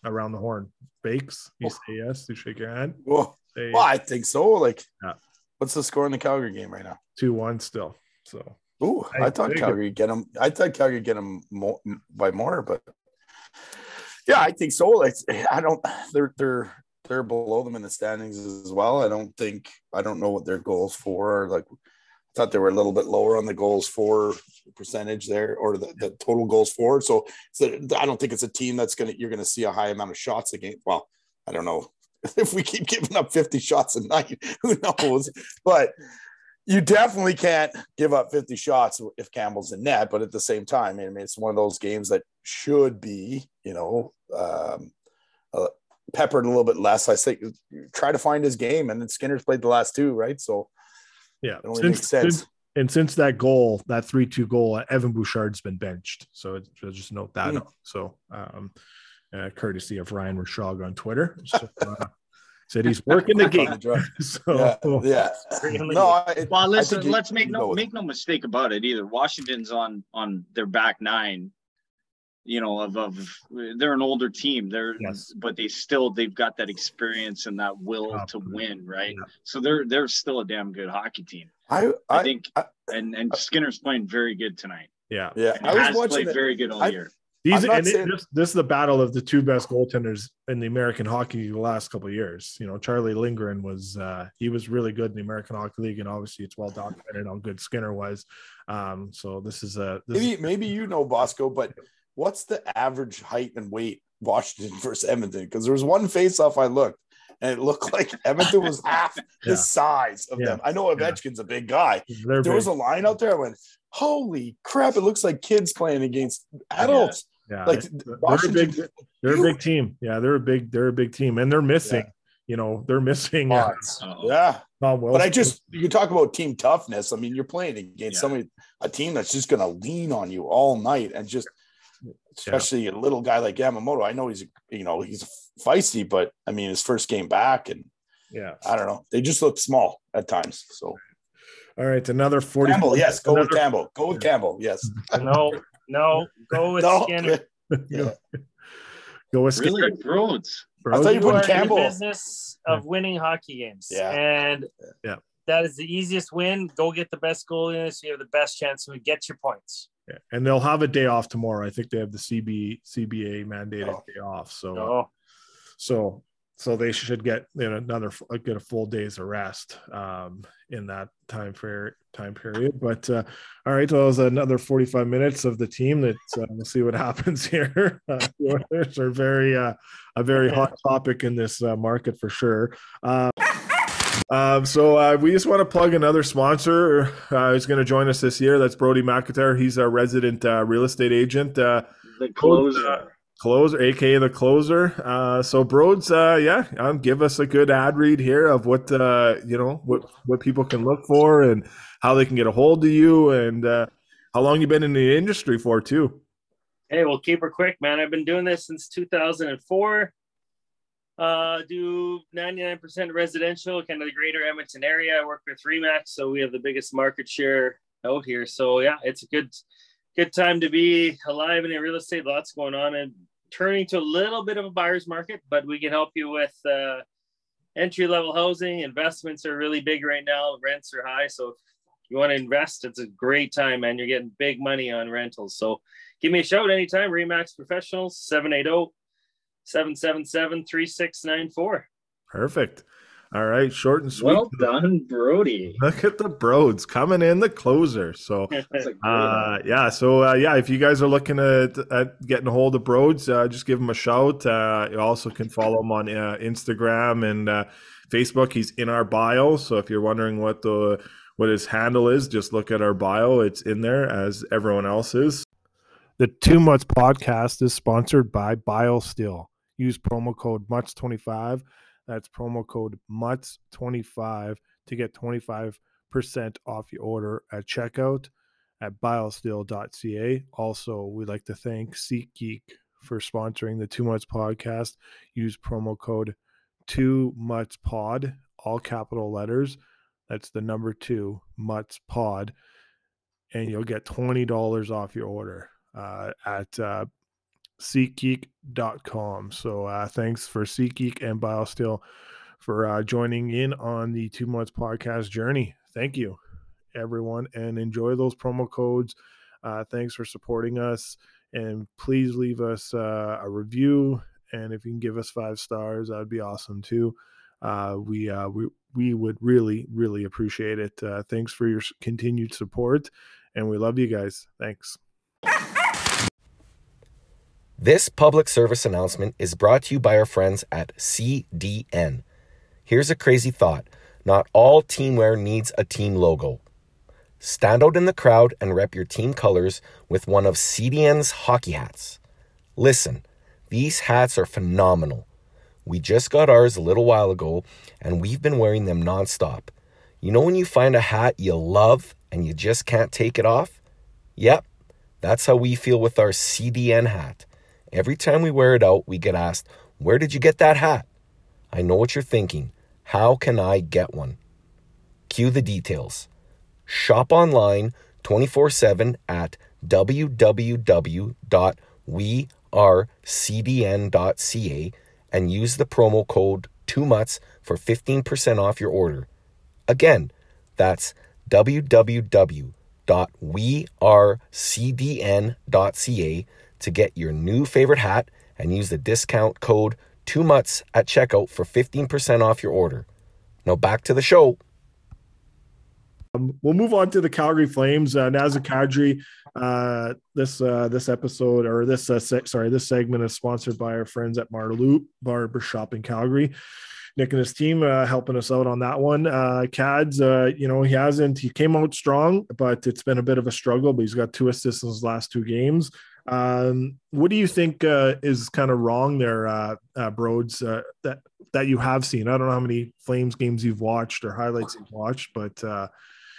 Around the horn, bakes. You Oh. say yes. You shake your head. Well, well, I think so. Like, Yeah. what's the score in the Calgary game right now? two one still. So Ooh, Hey, I thought. Calgary get them. I thought Calgary get them more, by more, but yeah, I think so. Like, I don't. They're they're they're below them in the standings as well. I don't think. I don't know what their goals for. are. Like, I thought they were a little bit lower on the goals for percentage there, or the, the total goals for. So, so I don't think it's a team that's gonna. You're gonna see a high amount of shots again. Well, I don't know *laughs* if we keep giving up 50 shots a night. *laughs* Who knows? But you definitely can't give up 50 shots if Campbell's in net, but at the same time, I mean, it's one of those games that should be, you know, um, uh, peppered a little bit less. I say try to find his game, and then Skinner's played the last two, right? So yeah. it only makes sense. since- and since that goal, that three two goal, Evan Bouchard's been benched. So it- just note that. Mm. So um, uh, courtesy of Ryan Rishaug on Twitter. So, uh, *laughs* said he's working the *laughs* game. *laughs* So yeah, yeah. Really? No, I, Well, listen. think let's make no make no mistake about it either. Washington's on on their back nine. You know, of of they're an older team. They're Yes. but they still they've got that experience and that will to win, right? Yeah. So they're they're still a damn good hockey team. I, I, I, think, I- and and Skinner's playing very good tonight. yeah. yeah, And I was has watching played it. very good all I- year. These I'm not and it- saying- this, this is the battle of the two best goaltenders in the American Hockey League the last couple of years. You know, Charlie Lindgren was uh, he was really good in the American Hockey League, and obviously it's well documented how good Skinner was. Um, so this is a this Maybe is, maybe you know Bosco, but what's the average height and weight Washington versus Edmonton? Because there was one face-off I looked, and it looked like *laughs* Edmonton was half Yeah. the size of Yeah. them. I know Ovechkin's a big guy. they're There was a line out there. I went, "Holy crap! It looks like kids playing against adults." yeah, Like they're a big they're a big *laughs* team. Yeah, they're a big they're a big team, and they're missing. You know, they're missing uh, Uh-oh. yeah. Tom Wilson. But I just you talk about team toughness. I mean, you're playing against Yeah. somebody a team that's just going to lean on you all night and just especially a little guy like Yamamoto. I know he's you know he's feisty, but I mean his first game back and yeah. I don't know. They just look small at times. So All right, another forty. Campbell, yes, go with Campbell. Go with Campbell, yes. *laughs* No, no, go with No, Skinner. *laughs* yeah. Go with Really, Skinner. Broads. bro. I thought you You put are in the Campbell. business of winning hockey games. Yeah. And Yeah. that is the easiest win. Go get the best goal in it so you have the best chance to get your points. Yeah, and they'll have a day off tomorrow. I think they have the CB CBA mandated Oh. day off. So No. so so they should get you know another get a full day's of rest um, in that time for time period. But uh, all right, well, it was another forty five minutes of the team. That uh, we'll see what *laughs* happens here. Uh, *laughs* are very uh, a very hot topic in this uh, market for sure. Um, so uh, we just want to plug another sponsor uh, who's going to join us this year. That's Brody McIntyre. He's our resident uh, real estate agent. Uh, The closer. closer, aka the closer. Uh, so Broads, uh, yeah, um, give us a good ad read here of what uh, you know what what people can look for and how they can get a hold of you and uh, how long you've been in the industry for too. Hey, we'll keep her quick, man. I've been doing this since 2004. Uh, do 99% residential, kind of the greater Edmonton area. I work with Remax, so we have the biggest market share out here. So yeah, it's a good, good time to be alive in real estate. Lots going on and turning to a little bit of a buyer's market, but we can help you with uh, entry level housing. Investments are really big right now. Rents are high, so if you want to invest, it's a great time, man. You're getting big money on rentals. So give me a shout anytime. Remax Professionals, oh, 780 777 3694. Perfect. All right, short and sweet. Well done, Brody. Look at the Broads coming in the closer. So. *laughs* That's a great Uh, yeah. So uh, yeah, if you guys are looking at, at getting a hold of Broads, uh, just give him a shout. Uh, you also can follow him on uh, Instagram and uh, Facebook. He's in our bio. So if you're wondering what the what his handle is, just look at our bio. It's in there as everyone else is. The Two Mutts podcast is sponsored by BioSteel. Use promo code MUTS25. That's promo code MUTS25 to get 25% off your order at checkout at biosteel.ca. Also, we'd like to thank SeatGeek for sponsoring the Two Mutts podcast. Use promo code Too Much Pod, all capital letters. That's the number two, Muts Pod, and you'll get twenty dollars off your order uh, at uh, SeatGeek.com. So uh, thanks for SeatGeek and BioSteel for uh, joining in on the Two Mutts podcast journey. Thank you, everyone, and enjoy those promo codes. Uh, thanks for supporting us and please leave us uh, a review and if you can give us five stars that'd be awesome too uh, we uh, we we would really really appreciate it uh, thanks for your continued support and we love you guys thanks this public service announcement is brought to you by our friends at cdn here's a crazy thought not all teamwear needs a team logo Stand out in the crowd and rep your team colors with one of CDN's hockey hats. Listen, these hats are phenomenal. We just got ours a little while ago and we've been wearing them nonstop. You know when you find a hat you love and you just can't take it off? Yep, that's how we feel with our CDN hat. Every time we wear it out, we get asked, Where did you get that hat? I know what you're thinking. How can I get one? Cue the details. Shop online 24 7 at www.wearecdn.ca and use the promo code 2MUTS for 15% off your order. Again, that's www.wearecdn.ca to get your new favorite hat and use the discount code 2MUTS at checkout for 15% off your order. Now back to the show. Um, we'll move on to the Calgary Flames. Uh, Nazem Kadri. Uh, this uh, this episode or this uh, se- sorry this segment is sponsored by our friends at Marloop Barbershop in Calgary. Nick and his team uh, helping us out on that one. Uh, Cads, uh, you know, he hasn't, he came out strong, but it's been a bit of a struggle, but he's got two assists in his last two games. Um, what do you think uh, is kind of wrong there, uh, uh, Broads, uh, that, that you have seen? I don't know how many Flames games you've watched or highlights you've watched, but uh,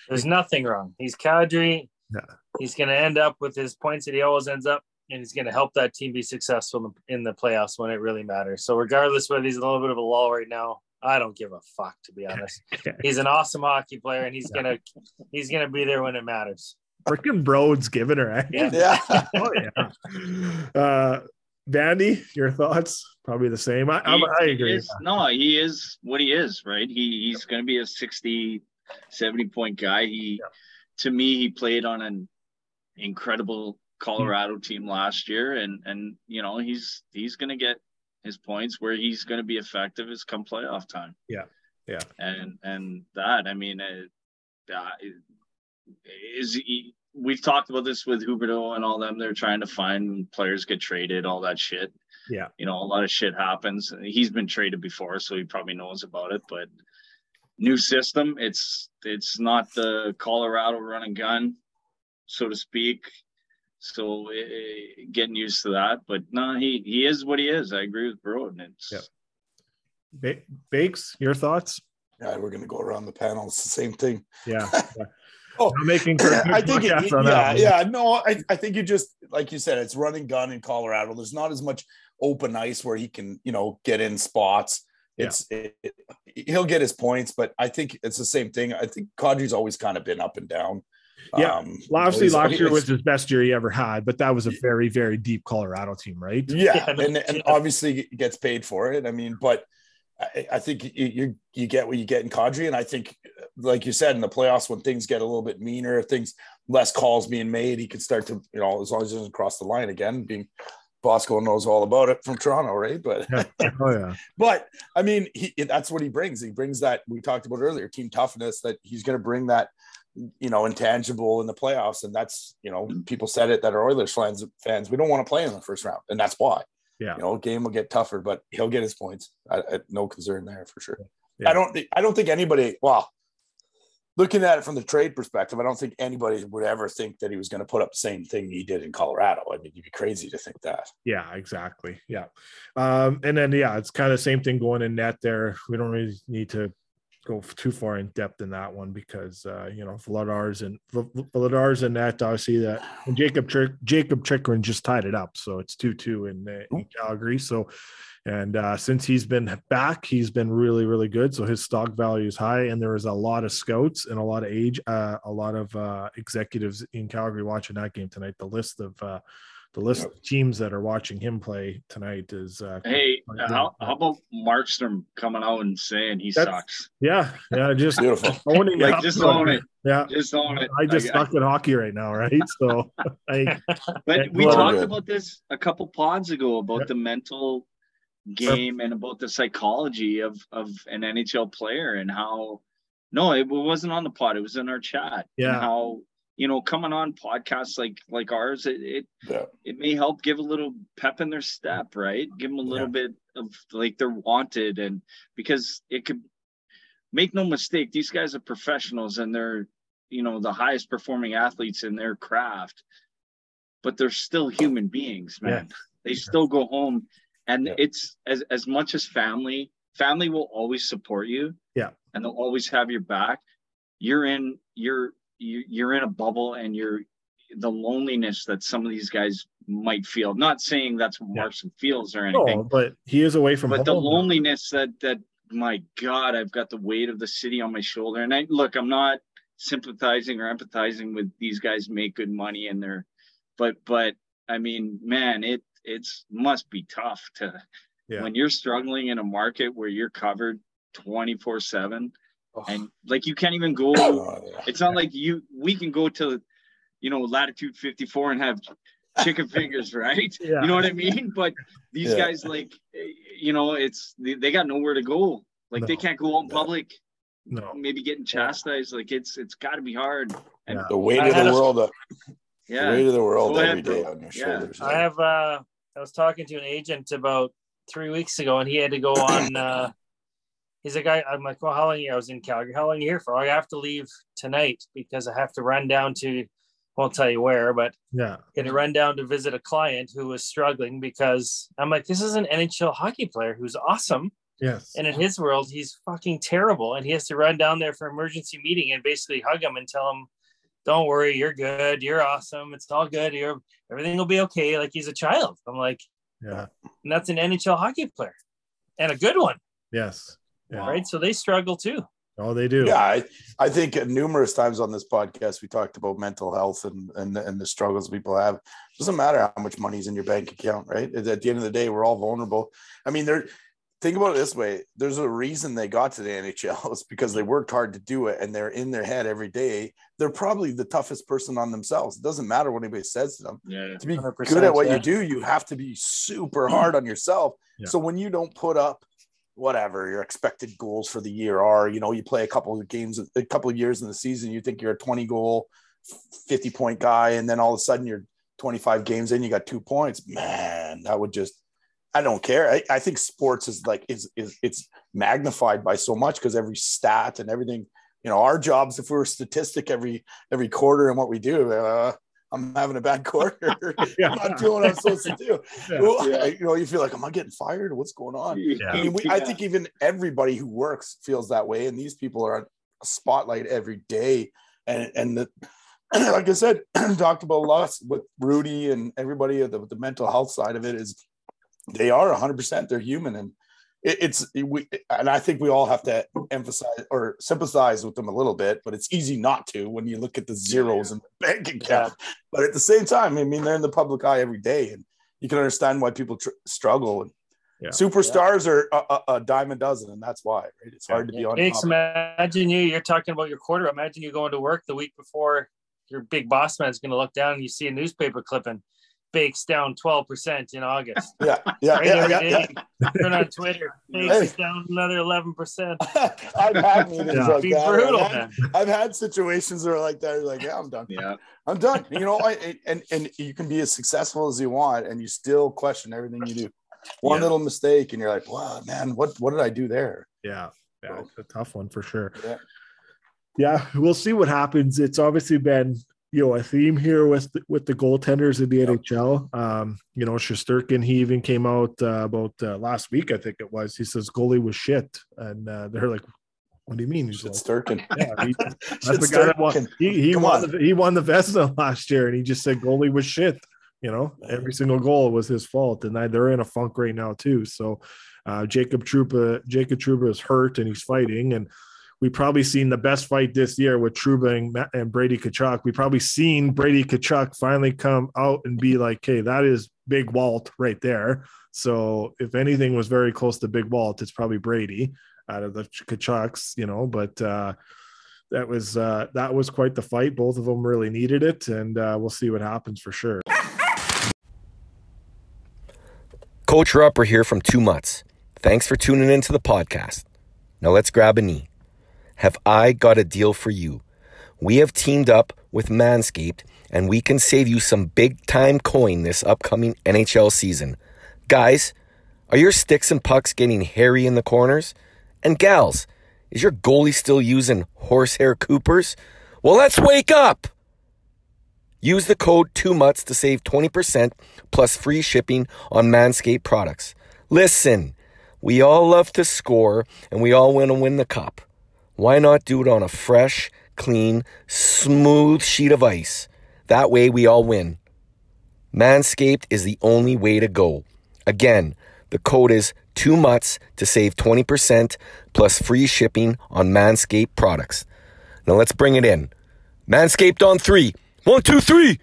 There's nothing wrong. He's Kadri. Yeah. He's going to end up with his points that he always ends up, and he's going to help that team be successful in the playoffs when it really matters. So, regardless whether he's a little bit of a lull right now, I don't give a fuck to be honest. *laughs* He's an awesome hockey player, and he's gonna he's gonna be there when it matters. Freaking Broads giving her, eh? Yeah. Yeah. *laughs* oh yeah. Uh, Vandy, your thoughts? Probably the same. I, I, He- I he agree. is- no, he is what he is, right? He he's going to be a 60, 70 point guy. He, to me, he played on an incredible Colorado team last year, and and you know he's he's going to get his points where he's going to be effective is come playoff time. Yeah. Yeah. and and that I mean, uh, uh, is he, we've talked about this with Huberdeau and all them. They're trying to find players get traded, all that shit Yeah. you know, a lot of shit happens. He's been traded before, so he probably knows about it. But new system, it's it's not the Colorado run and gun, so to speak. So eh, getting used to that, but no, he he is what he is. I agree with Bro, and it's Yeah. Ba- Bakes, your thoughts? Yeah, we're gonna go around the panel. It's the same thing. Yeah. *laughs* yeah. Oh, I'm making I think, it, on yeah, that yeah, no, I, I think you just like you said, it's running gun in Colorado. There's not as much open ice where he can, you know, get in spots. Yeah. It's it, it- he'll get his points, but I think it's the same thing. I think Kadri's always kind of been up and down. Yeah. Um, obviously, last year was his best year he ever had, but that was a very, very deep Colorado team, right? yeah, Yeah, and, and obviously gets paid for it. I mean, but I, I think you, you you get what you get in Kadri, and I think, like you said, in the playoffs when things get a little bit meaner, things less calls being made, he could start to you know as long as he doesn't cross the line again. Being Bosco knows all about it from Toronto, right? But Yeah. *laughs* Oh yeah. but I mean, he that's what he brings. He brings that we talked about earlier, team toughness. That he's going to bring that, you know, intangible in the playoffs, and that's you know, mm-hmm. people said it that are Oilers fans. Fans, we don't want to play in the first round, and that's why. Yeah. you know, game will get tougher, but he'll get his points. I, I, no concern there for sure. Yeah. I don't. I don't think anybody. Well, looking at it from the trade perspective, I don't think anybody would ever think that he was going to put up the same thing he did in Colorado. I mean, you'd be crazy to think that. Yeah, exactly. Yeah. Um, and then yeah, it's kind of the same thing going in net there. We don't really need to go too far in depth in that one because uh, you know Vladar's and Vladar's and net obviously that and Jacob Trick Jacob Chychrun just tied it up, so it's two two in, uh, in Calgary. So and uh, since he's been back, he's been really really good. So his stock value is high, and there is a lot of scouts and a lot of age, uh, a lot of uh, executives in Calgary watching that game tonight. The list of uh, the list of teams that are watching him play tonight is. Uh, hey, how, how, about Markstrom coming out and saying he That's, sucks? Yeah, yeah, just beautiful. Owning like just own it. *laughs* Yeah, just own it. I just I, suck at hockey right now, right? So, *laughs* I, but we talked good. about this a couple pods ago about yeah. the mental game and about the psychology of of an NHL player and how. No, it wasn't on the pod. It was in our chat. Yeah. how you know coming on podcasts like like ours it it, yeah. it may help give a little pep in their step right give them a little yeah. bit of like they're wanted and because it could make no mistake these guys are professionals and they're you know the highest performing athletes in their craft but they're still human beings man yeah. they still go home and it's as as much as family family will always support you yeah and they'll always have your back you're in you're you're in a bubble and you're the loneliness that some of these guys might feel. Not saying that's what yeah. Markstrom feels or anything. No, but he is away from but the loneliness that that my God, I've got the weight of the city on my shoulder. And I look, I'm not sympathizing or empathizing with these guys make good money and they're but but I mean, man, it it's must be tough to yeah. when you're struggling in a market where you're covered 24 7 oh. and like you can't even go. Oh, yeah. It's not like you we can go to, you know, latitude fifty four and have chicken *laughs* fingers, right? Yeah. You know what I mean? But these yeah. guys, like, you know, it's they, they got nowhere to go. Like no. they can't go out in public. No. Maybe getting chastised. Like it's it's got to be hard. And the weight of the world. A, yeah. The weight of the world every day on your shoulders. I have. uh I was talking to an agent about three weeks ago, and he had to go on. uh he's a guy. I'm like, well, how long? You? I was in Calgary. How long are you here for? I have to leave tonight because I have to run down to. Won't tell you where, but yeah, going to run down to visit a client who was struggling because I'm like, this is an NHL hockey player who's awesome. Yes. And in his world, he's fucking terrible, and he has to run down there for emergency meeting and basically hug him and tell him, "Don't worry, you're good. You're awesome. It's all good. You're everything will be okay." Like he's a child. I'm like, yeah. And that's an NHL hockey player, and a good one. Yes. Yeah. Right. So they struggle too. Oh, they do. Yeah, I, I think numerous times on this podcast we talked about mental health and and and the struggles people have. It doesn't matter how much money's in your bank account, right? At the end of the day, we're all vulnerable. I mean, there. Think about it this way: there's a reason they got to the *laughs* NHL. It's because they worked hard to do it, and they're in their head every day. They're probably the toughest person on themselves. It doesn't matter what anybody says to them. Yeah, to be good at what yeah. you do, you have to be super hard on yourself. Yeah. So when you don't put up whatever your expected goals for the year are. You know, you play a couple of games, a couple of years in the season, you think you're a 20 goal, 50 point guy, and then all of a sudden you're 25 games in, you got two points. Man, that would just I don't care. I, I think sports is like is is it's magnified by so much because every stat and everything, you know, our jobs, if we were statistic every every quarter and what we do, uh, I'm having a bad *laughs* quarter. yeah. I'm not doing what I'm supposed to do. Yeah. You know, you feel like, am I getting fired? What's going on? Yeah. I, mean, we, I think even everybody who works feels that way. And these people are on a spotlight every day. And, and the, *clears throat* like I said, *clears throat* talked about a lot with Rudy and everybody the, the mental health side of it is they are 100% they're human and it, it's we and I think we all have to emphasize or sympathize with them a little bit, but it's easy not to when you look at the zeros yeah. in the *laughs* bank account. Yeah. But at the same time, I mean, they're in the public eye every day, and you can understand why people tr- struggle. And yeah. superstars are a, a, a, dime a dozen, and that's why. Right? It's hard to be on. Hicks, imagine you. You're talking about your quarter. Imagine you going to work the week before your big boss man is going to look down and you see a newspaper clipping bakes down 12% in August. *laughs* Yeah, yeah, right yeah, yeah, yeah. Turn on Twitter, bakes hey. down another 11%. *laughs* I've had meetings yeah. like that. Brutal, I've, had, I've, had, situations that are like that. like, yeah, I'm done. Yeah, I'm done. You know, I, and and you can be as successful as you want, and you still question everything you do. One yeah. little mistake, and you're like, wow, man, what what did I do there? Yeah, yeah, it's a tough one for sure. Yeah. yeah, we'll see what happens. It's obviously been you know a theme here with the, with the goaltenders in the NHL. Um, you know, Shesterkin, he even came out uh, about uh, last week, I think it was. He says goalie was shit, and uh, they're like, "What do you mean?" He's Shit like, Sturkin. *laughs* yeah, he, that's the guy that won. He, he won. on. The, he won the Vezina *laughs* last year, and he just said goalie was shit. You know, every single goal was his fault, and I, they're in a funk right now too. So, uh, Jacob Trouba, Jacob Trouba is hurt and he's fighting, and we probably seen the best fight this year with Trouba and, and Brady Tkachuk. We probably seen Brady Tkachuk finally come out and be like, hey, that is Big Walt right there." So, if anything was very close to Big Walt, it's probably Brady out of the Tkachuks, you know. But uh, that was uh, that was quite the fight. Both of them really needed it, and uh, we'll see what happens for sure. Coach Rupper here from Two Mutts. Thanks for tuning into the podcast. Now let's grab a knee. Have I got a deal for you? We have teamed up with Manscaped and we can save you some big time coin this upcoming NHL season. Guys, are your sticks and pucks getting hairy in the corners? And gals, is your goalie still using horsehair coopers? Well, let's wake up! Use the code 2MUTS to save 20% plus free shipping on Manscaped products. Listen, we all love to score and we all want to win the cup. Why not do it on a fresh, clean, smooth sheet of ice? That way we all win. Manscaped is the only way to go. Again, the code is 2MUTS to save 20% plus free shipping on Manscaped products. Now let's bring it in. Manscaped on three. One, two, three.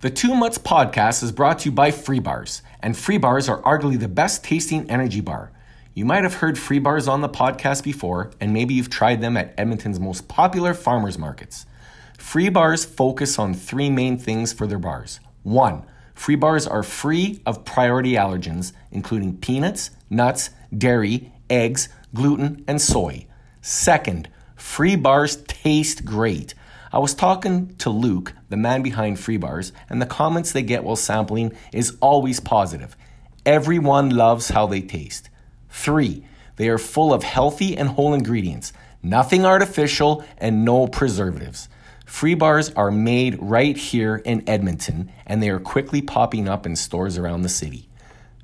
The Two Mutts podcast is brought to you by Free Bars, and Free Bars are arguably the best tasting energy bar. You might have heard Free Bars on the podcast before, and maybe you've tried them at Edmonton's most popular farmers markets. Free Bars focus on three main things for their bars. One, Free Bars are free of priority allergens, including peanuts, nuts, dairy, eggs, gluten, and soy. Second, Free Bars taste great. I was talking to Luke, the man behind Free Bars, and the comments they get while sampling is always positive. Everyone loves how they taste. Three, they are full of healthy and whole ingredients, nothing artificial, and no preservatives. Free bars are made right here in Edmonton, and they are quickly popping up in stores around the city.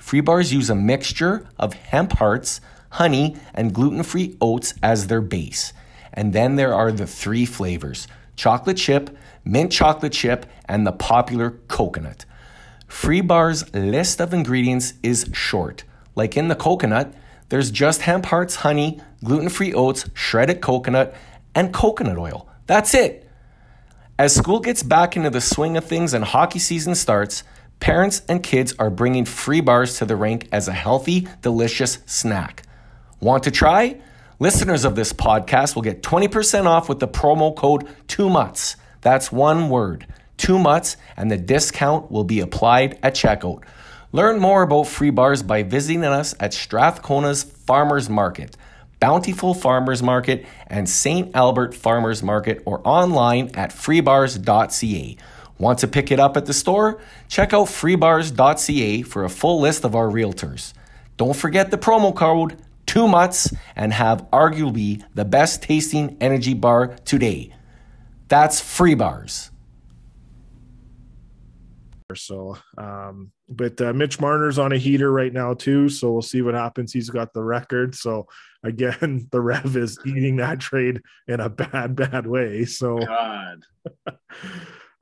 Free bars use a mixture of hemp hearts, honey, and gluten free oats as their base. And then there are the three flavors chocolate chip, mint chocolate chip, and the popular coconut. Free Bar's list of ingredients is short. Like in the coconut, there's just hemp hearts, honey, gluten free oats, shredded coconut, and coconut oil. That's it. As school gets back into the swing of things and hockey season starts, parents and kids are bringing free bars to the rink as a healthy, delicious snack. Want to try? Listeners of this podcast will get 20% off with the promo code 2MUTS. That's one word, 2MUTS, and the discount will be applied at checkout. Learn more about free bars by visiting us at Strathcona's Farmers Market, Bountiful Farmers Market, and St. Albert Farmers Market, or online at freebars.ca. Want to pick it up at the store? Check out freebars.ca for a full list of our realtors. Don't forget the promo code 2MUTS and have arguably the best tasting energy bar today. That's Free Bars. So, um, but uh, Mitch Marner's on a heater right now too, so we'll see what happens. He's got the record, so again, *laughs* the Rev is eating that trade in a bad, bad way. So, God. *laughs*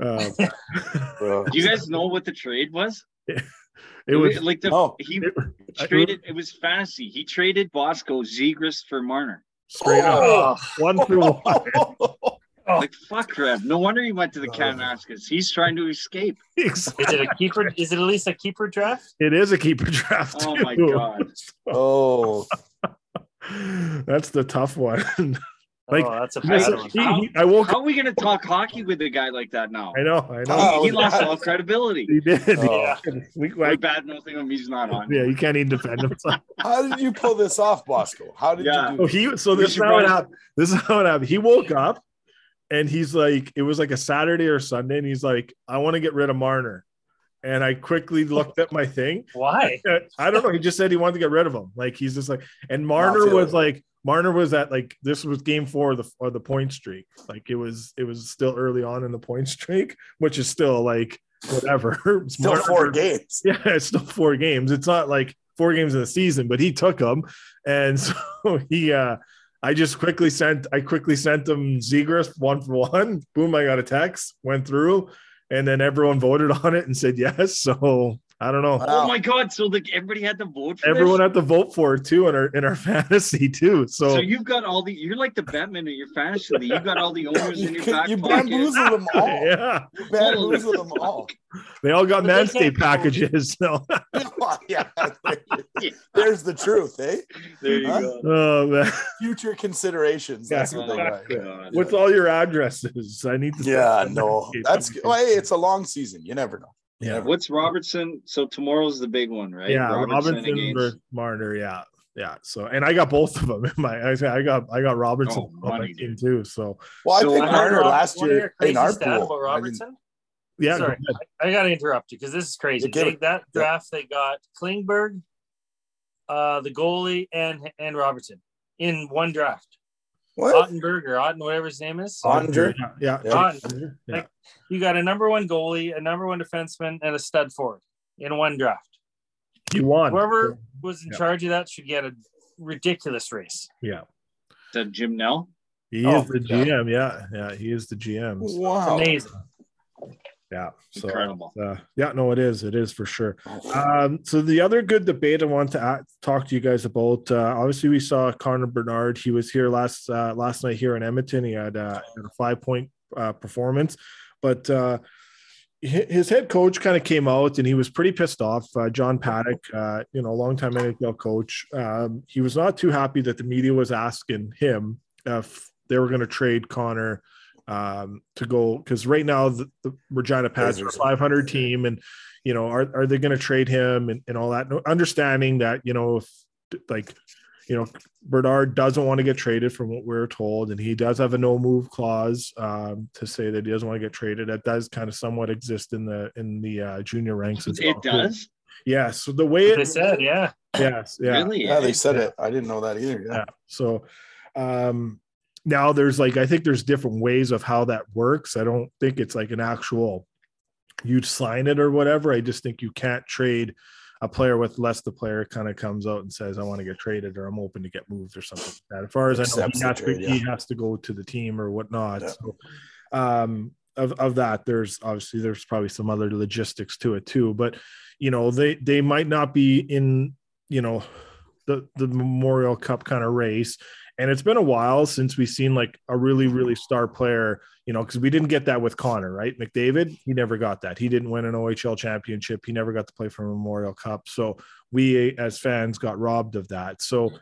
uh, Do *laughs* you guys know what the trade was? it was like the Oh. he it- traded. It was fantasy. He traded Bosco Zegras for Marner. straight up Oh, one through one. Oh. Like fuck, Rev. No wonder he went to the oh. Kananaskis. He's trying to escape. *laughs* is it a keeper? Is it at least a keeper draft? It is a keeper draft. Oh my. God. oh, *laughs* That's the tough one. *laughs* Like, oh, that's a Listen, bad one. he- he- I woke How are we gonna talk hockey with a guy like that now? I know, I know. Oh, he lost all credibility. He did. Oh. Yeah. We, We're like, bad nothing him. He's not on. yeah, you can't even defend himself. how did you pull this off, Bosco? How did Yeah. you So do? Oh, he so We this is how it happened. This is how it happened. He woke up and he's like, it was like a Saturday or Sunday, and he's like, I want to get rid of Marner. and I quickly looked at my thing. *laughs* Why? I don't know. He just said he wanted to get rid of him. Like he's just like, and Marner was it. like, Marner was at like this was game four of the or the point streak. Like it was it was still early on in the point streak, which is still like whatever. *laughs* Still Marner- four games. *laughs* Yeah, it's still four games. It's not like four games in the season, but he took them, and so he. uh I just quickly sent. I quickly sent them Zegras one for one. *laughs* Boom! I got a text, went through, and then everyone voted *laughs* on it and said yes. So I don't know. Wow. Oh my god! So like everybody had to vote for Everyone this? had to vote for it too in our in our *laughs* fantasy too. So, So you've got all the. You're like the Batman in your fantasy league. You got all the *laughs* owners in your could- back you pocket. bamboozled them *laughs* all. yeah, You bamboozled them all. they all got But they Manscaped packages. So, yeah. There's the truth, eh? There you Huh? go. oh man, Future considerations. That's Yeah. what they got. Oh, God. what's all your addresses? I need to. Yeah, no. That's packages. well, hey, it's a long season. You never know. Yeah. What's Robertson? So tomorrow's the big one, right? Yeah, Robertson, Robinson against. versus Marner. Yeah, yeah. So, and I got both of them *laughs* in my. I I got I got Robertson Oh, money, team dude. too. So, Well, I So think I heard Marner last year in our stat pool. about I didn't- Robertson. yeah, Sorry, ahead. I, I got to interrupt you because this is crazy. Yeah, They, it. that Yeah. draft, they got Klingberg, uh, the goalie, and and Robertson in one draft. What? Ottenberg or Otten, whatever his name is. Oettinger? Yeah, Yeah. Otten. yeah. Like, you got a number one goalie, a number one defenseman, and a stud forward in one draft. He won. Whoever was in Yeah. charge of that should get a ridiculous race. Yeah, Is that Jim Nill? he Oh, is the yeah. GM. Yeah, yeah, he is the GM. So, Wow. Amazing. Yeah, so Incredible. uh, yeah, no, it is. It is for sure. Um, so the other good debate I want to talk to you guys about. Uh, obviously, we saw Connor Bedard. He was here last uh, last night here in Edmonton. He had, uh, a five point uh, performance, but uh, his head coach kind of came out and he was pretty pissed off. Uh, John Paddock, uh, you know, longtime NHL coach, um, he was not too happy that the media was asking him if they were going to trade Connor um, to go because right now the, the Regina Pats are a 500 team, and you know, are are they going to trade him and, and all that? No- Understanding that you know, if like you know, Bedard doesn't want to get traded from what we're told, and he does have a no move clause um, to say that he doesn't want to get traded. That does kind of somewhat exist in the in the uh, junior ranks as well. It does. Yeah. So the way They it said, yeah. yes, yeah, Really? Yeah, they said Yeah. it. I didn't know that either. Yeah. yeah. So um now there's like I think there's different ways of how that works. I don't think it's like an actual you sign it or whatever. I just think you can't trade a player with less the player kind of comes out and says I want to get traded or I'm open to get moved or something like that. As far as I know, he has, to, trade, he has to go to the team or whatnot. Yeah. So um of, of that there's obviously there's probably some other logistics to it too but you know they they might not be in you know the the memorial cup kind of race and it's been a while since we've seen like a really really star player you know because we didn't get that with connor right? Mcdavid he never got that. He didn't win an ohl championship. He never got to play for a memorial cup. So we as fans got robbed of that. So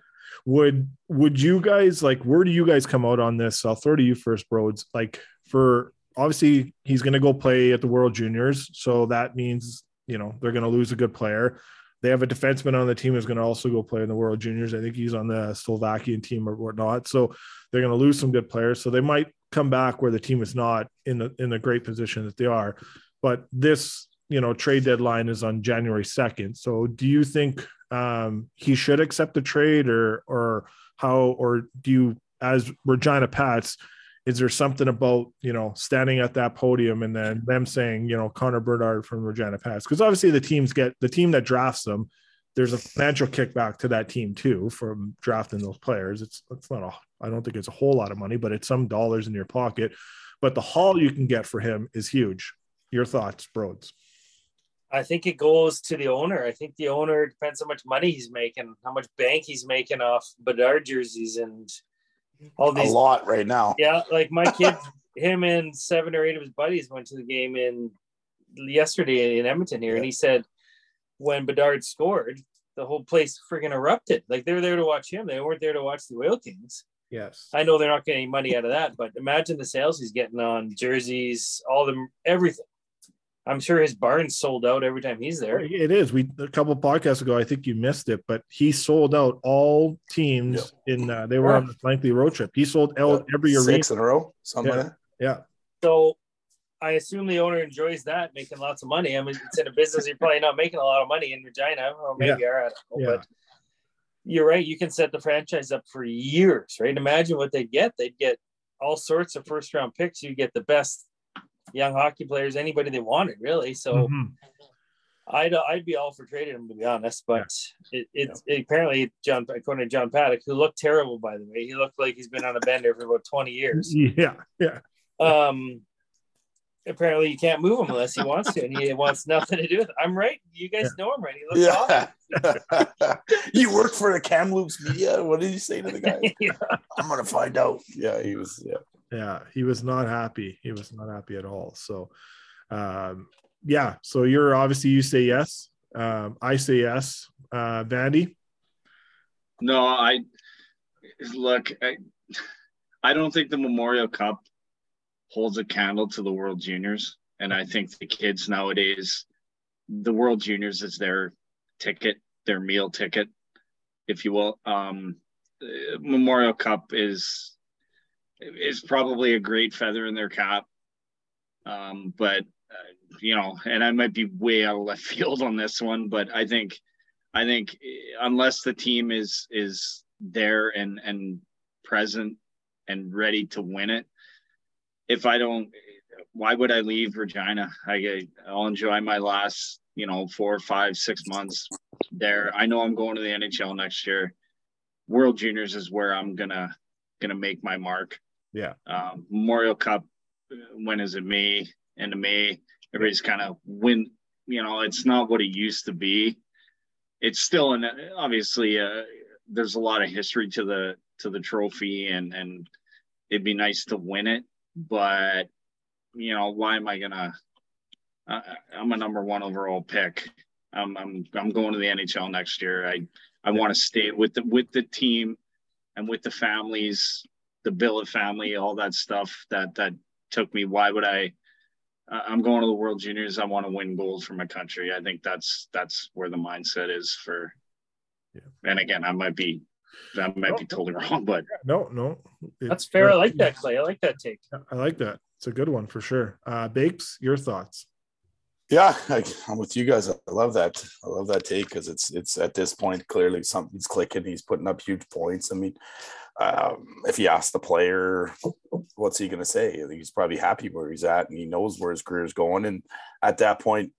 would would you guys like where do you guys come out on this? I'll throw to you first broads like for obviously he's to go play at the world juniors. So that means you know they're to lose a good player they have a defenseman on the team who's going to also go play in the world juniors. I think he's on the slovakian team or whatnot. So they're going to lose some good players. So they might come back where the team is not in the in the great position that they are. But this you know trade deadline is on january 2nd so do you think um he should accept the trade or or how or do you as regina pats is there something about you know standing at that podium and then them saying you know Connor Bedard from Regina Pats because obviously the teams get the team that drafts them there's a financial kickback to that team too from drafting those players. It's it's not a I don't think it's a whole lot of money but it's some dollars in your pocket. But the haul you can get for him is huge. Your thoughts Broads? I think it goes to the owner. I think the owner depends how much money he's making, how much bank he's making off Bedard jerseys and all these A lot right now. Yeah, like my *laughs* kid, him and seven or eight of his buddies went to the game in yesterday in Edmonton here, and he said when Bedard scored, the whole place freaking erupted. Like they were there to watch him. They weren't there to watch the Oil Kings. yes I know they're not getting any money out of that, but imagine the sales he's getting on jerseys, all the everything. I'm sure his barn's sold out every time he's there. It is. We a couple podcasts ago, I think you missed it, but he sold out all teams in. Uh, they were on this lengthy road trip. He sold out every arena. Six in a row, something Yeah. like that. Yeah, So I assume the owner enjoys that, making lots of money. I mean, it's in a business you're probably not making a lot of money in Regina, or maybe you are. I don't know, Yeah. but you're right. You can set the franchise up for years, right? Imagine what they'd get. They'd get all sorts of first round picks. You get the best young hockey players, anybody they wanted, really. So Mhm. I'd I'd be all for trading him to be honest, but it, it's apparently John according to John Paddock, who looked terrible by the way, he looked like he's been on a bender for about twenty years. *laughs* Yeah, yeah, Um, apparently you can't move him unless he wants to, and he wants nothing to do with it. I'm right. You guys know him, right? He looks awesome. Yeah. *laughs* you work for the Kamloops media. What did you say to the guy? *laughs* Yeah. I'm gonna find out. Yeah, he was. Yeah. Yeah. He was not happy. He was not happy at all. So, um, yeah. So you're obviously you say yes. Um, I say yes. Uh, Vandy. No, I look. I, I don't think the Memorial Cup holds a candle to the World Juniors, and I think the kids nowadays, the World Juniors is their ticket, their meal ticket, if you will. Um, uh, Memorial Cup is is probably a great feather in their cap, um, but uh, you know, and I might be way out of left *laughs* field on this one, but I think I think eh, unless the team is is there and and present and ready to win it, if I don't, why would I leave Regina? I I'll enjoy my last you know four, five, six months there. I know I'm going to the NHL next year. World Juniors is where I'm gonna gonna make my mark. Yeah. Um, Memorial Cup, uh, when is it? May end of May. Everybody's kind of win. You know, it's not what it used to be it's still an obviously uh, there's a lot of history to the to the trophy and and it'd be nice to win it but you know why am i gonna I, i'm a number one overall pick i'm i'm, I'm going to the nhl next year i i want to stay with the with the team and with the families the billet family all that stuff that that took me why would i I- I'm going to the World Juniors. I want to win gold for my country. I think that's that's where the mindset is for. Yeah. And again, I might be, I might be totally wrong, but No, no. That's fair. I like that, Clay. I like that take. I like that. It's a good one for sure. Uh, Bakes, your thoughts? Yeah, I, I'm with you guys. I love that. I love that take because it's it's at this point clearly something's clicking. He's putting up huge points. I mean, um, if you ask the player, what's he going to say? He's probably happy where he's at, and he knows where his career is going. And at that point,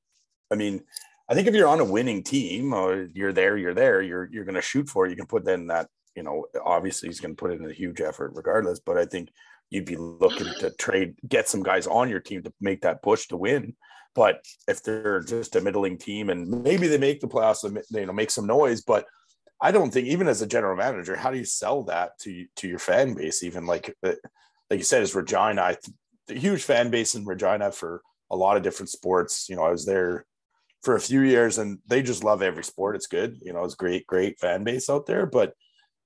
I mean, I think if you're on a winning team, or you're there, you're there, you're you're going to shoot for it. You can put in that. You know, obviously he's going to put in a huge effort regardless. But I think you'd be looking to trade, get some guys on your team to make that push to win. But if they're just a middling team and maybe they make the playoffs, you know, make some noise, but I don't think even as a general manager, how do you sell that to to your fan base? Even like uh, like you said, is Regina I th- huge fan base in Regina for a lot of different sports. You know, I was there for a few years and they just love every sport. It's good. You know, it's great, great fan base out there. But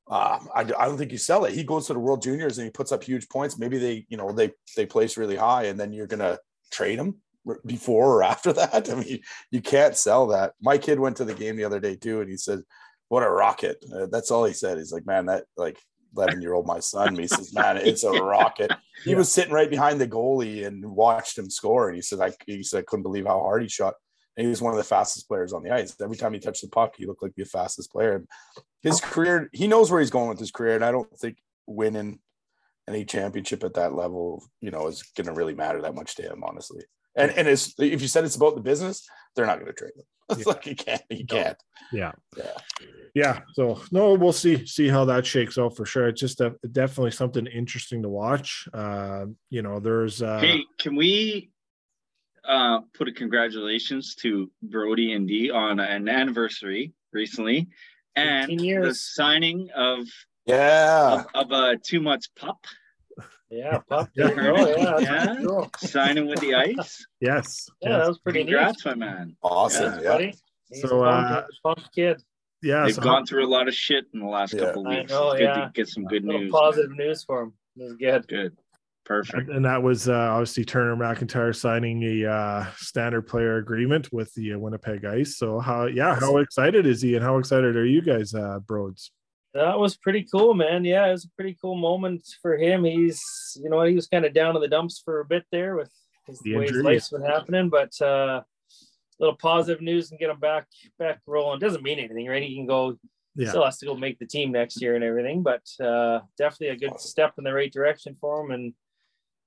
um, I, I don't think you sell it. He goes to the World Juniors and he puts up huge points. Maybe they, you know, they they place really high, and then you're gonna trade him before or *laughs* after that. I mean, you can't sell that. My kid went to the game the other day too, and he said, "What a rocket!" Uh, that's all he said. He's like, "Man, that like." 11 year old my son he says man it's a *laughs* rocket he was sitting right behind the goalie and watched him score and he said i he said i couldn't believe how hard he shot and he was one of the fastest players on the ice every time he touched the puck he looked like the fastest player and his career he knows where he's going with his career and i don't think winning any championship at that level you know is going to really matter that much to him honestly and and it's if you said it's about the business they're not going to trade him *laughs* it's Yeah. like you can't you No. can't Yeah. Yeah. Yeah. So no, we'll see see how that shakes out for sure. It's just a, definitely something interesting to watch. Uh, you know, there's uh hey, can we uh, put a congratulations to Brody and D on an anniversary recently, and 15 the signing of yeah of, of a two months pup Yeah, *laughs* pup. Yeah. There. Yeah, Yeah. cool. signing with the ice. yes. Yeah, that was pretty neat. Congrats, my man. awesome Yeah, yeah, buddy. He's So, a pumped, uh, kid. Yeah. They've So gone through a lot of shit in the last Yeah. couple I weeks. know, it's good yeah. to get some good news. positive news for him. It was good. Good. Perfect. and that was uh, obviously Turner McIntyre signing a uh, standard player agreement with the uh, Winnipeg Ice. So how yeah, how excited is he and how excited are you guys, uh, Broads? That was pretty cool, man. Yeah, it was a pretty cool moment for him. He's, you know, he was kind of down in the dumps for a bit there with his The the way his life's been happening. But uh, a little positive news and get him back back rolling. Doesn't mean anything, right? He can go. Yeah. Still has to go make the team next year and everything, but uh, definitely a good step in the right direction for him. And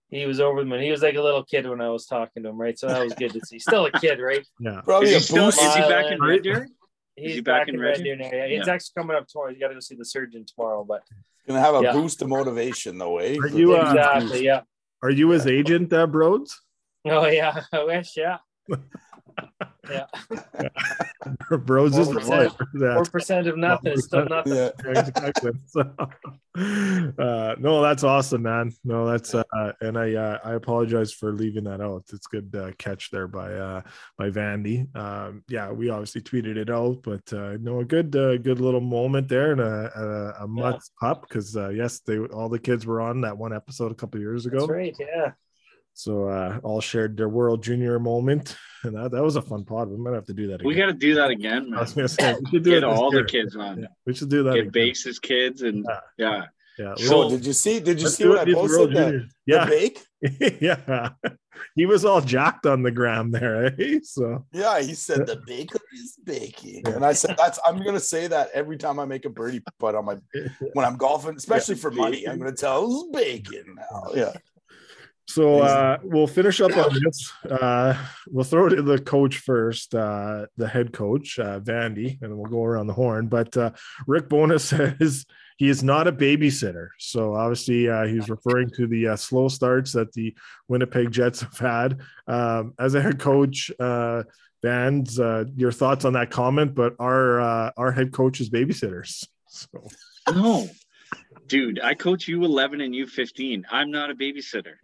he was over them, and he was like a little kid when I was talking to him, right? So that was good to see. Still a kid, right? *laughs* Yeah. Probably Is a he still boost. is he back in Smiling. Red Deer? He's he back back, in in Red Red Deer? Deer now. Yeah, He's Yeah. actually coming up tomorrow. He's got to go see the surgeon tomorrow, but Gonna have a Yeah. boost of motivation though, eh? Are you, uh, exactly, yeah. Are you his agent, uh, Broads? Oh yeah, *laughs* I wish, yeah. *laughs* yeah, *laughs* Broads is the 4%. four percent of nothing is still nothing. yeah. exactly. So, *laughs* uh, no, that's awesome, man. No, that's uh, and I uh, I apologize for leaving that out. It's good uh, catch there by uh, by Vandy. Um, yeah, we obviously tweeted it out, but uh, no, a good uh, good little moment there and a a, a mutts pup because uh, yes, they all the kids were on that one episode a couple years ago. That's right. Yeah. So uh, all shared their World Junior moment, and *laughs* that, that was a fun pod. We might have to do that again. We got to do that again, *laughs* I was gonna say we should do Get it this all the kids on. Yeah, we should do that. Get again. bases kids and yeah. Yeah, So- Oh, did you see? Did you see what it I these posted? That, Juniors. the Yeah, bake? *laughs* yeah. He was all jacked on the gram there, eh? So Yeah, he said the baker is baking, Yeah. and I said that's. I'm gonna say that every time I make a birdie putt on my when I'm golfing, especially for money. I'm gonna tell who's baking now. Yeah, So uh, we'll finish up on this. Uh, we'll throw it to the coach first, uh, the head coach, uh, Vandy, and then we'll go around the horn. But uh, Rick Bowness *laughs* says he is not a babysitter. So obviously, uh, he's referring to the uh, slow starts that the Winnipeg Jets have had. Um, as a head coach, uh, Vans, uh, your thoughts on that comment? But our uh, our head coach is babysitters. *laughs* So No, dude, I coach you 11 and you 15. I'm not a babysitter.